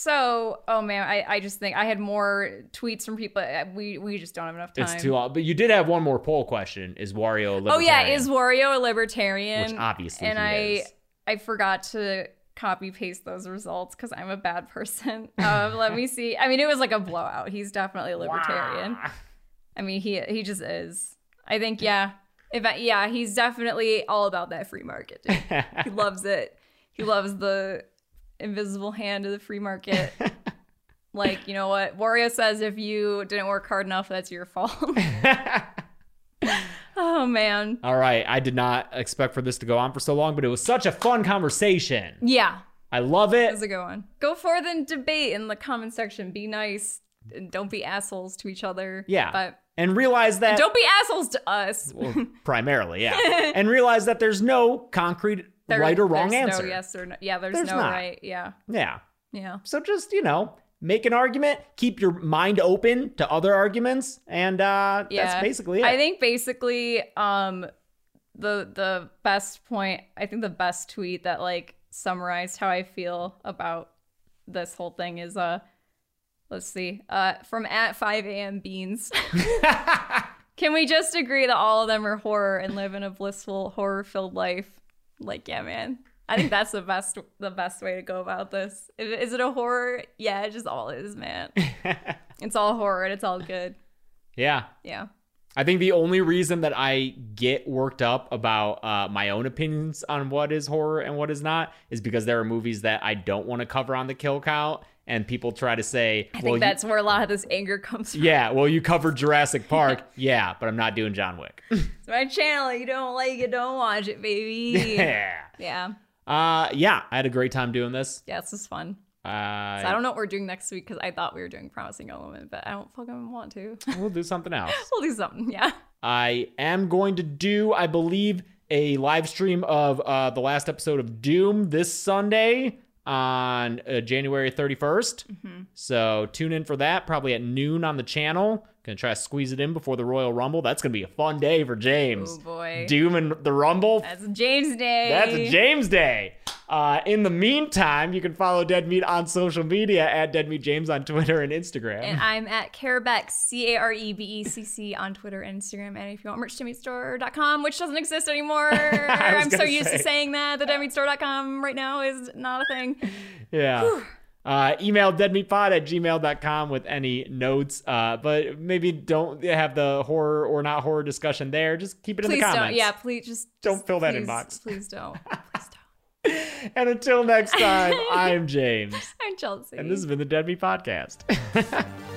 so, oh man, I, I just think I had more tweets from people. uh, We we just don't have enough time. It's too long. But you did have one more poll question: Is Wario a libertarian? Oh yeah, is Wario a libertarian? Which obviously is. and I is. I forgot to copy paste those results because I'm a bad person. Um, let me see. I mean, it was like a blowout. He's definitely a libertarian. I mean, he he just is. I think yeah. If I, yeah, he's definitely all about that free market. dude. he loves it. He loves the invisible hand of the free market. like, you know what? Wario says if you didn't work hard enough, that's your fault. oh man. All right, I did not expect for this to go on for so long, but it was such a fun conversation. Yeah. I love it. A good one. Go forth and debate in the comment section. Be nice and don't be assholes to each other. Yeah. But and realize that don't be assholes to us. well, primarily, yeah. and realize that there's no concrete There- right or wrong answer. No yes or no. Yeah, there's, There's no not. right. Yeah. Yeah. Yeah. So just, you know, make an argument, keep your mind open to other arguments, and uh Yeah. that's basically it. I think basically um the the best point I think the best tweet that like summarized how I feel about this whole thing is uh let's see. Uh from at 5 a.m. beans. Can we just agree that all of them are horror and live in a blissful horror filled life? Like, yeah, man. I think that's the best the best way to go about this. Is it a horror? Yeah, it just all is, man. it's all horror and it's all good. yeah. Yeah. I think the only reason that I get worked up about uh, my own opinions on what is horror and what is not is because there are movies that I don't want to cover on the kill count, and people try to say, I "Well, think you- that's where a lot of this anger comes from. yeah, well, you covered Jurassic Park, yeah, but I'm not doing John Wick." It's my channel. You don't like it, don't watch it, baby. yeah, yeah. uh, yeah, I had a great time doing this. Yeah, this is fun. Uh, So I don't know what we're doing next week because I thought we were doing Promising Woman, but I don't fucking want to. we'll do something else. we'll do something. Yeah. I am going to do, I believe, a live stream of uh, the last episode of Doom this Sunday on uh, January 31st. So tune in for that, probably at noon on the channel. Gonna try to squeeze it in before the Royal Rumble. That's gonna be a fun day for James. Oh boy. Doom and the Rumble. That's James Day. That's James Day. Uh, in the meantime, you can follow Dead Meat on social media at Dead Meat James on Twitter and Instagram. And I'm at Carebeck, C A R E B E C C on Twitter and Instagram. And if you want merch, deadmeatstore.com, which doesn't exist anymore. I'm so gonna used to saying that. The deadmeatstore.com right now is not a thing. Yeah. Uh, email deadmeatpod at gmail.com with any notes. Uh, but maybe don't have the horror or not horror discussion there. Just keep it in Please the don't. comments. Yeah, please just Don't just fill that please- inbox. Please don't. And until next time, I'm James. I'm Chelsea. And this has been the Dead Meat Podcast.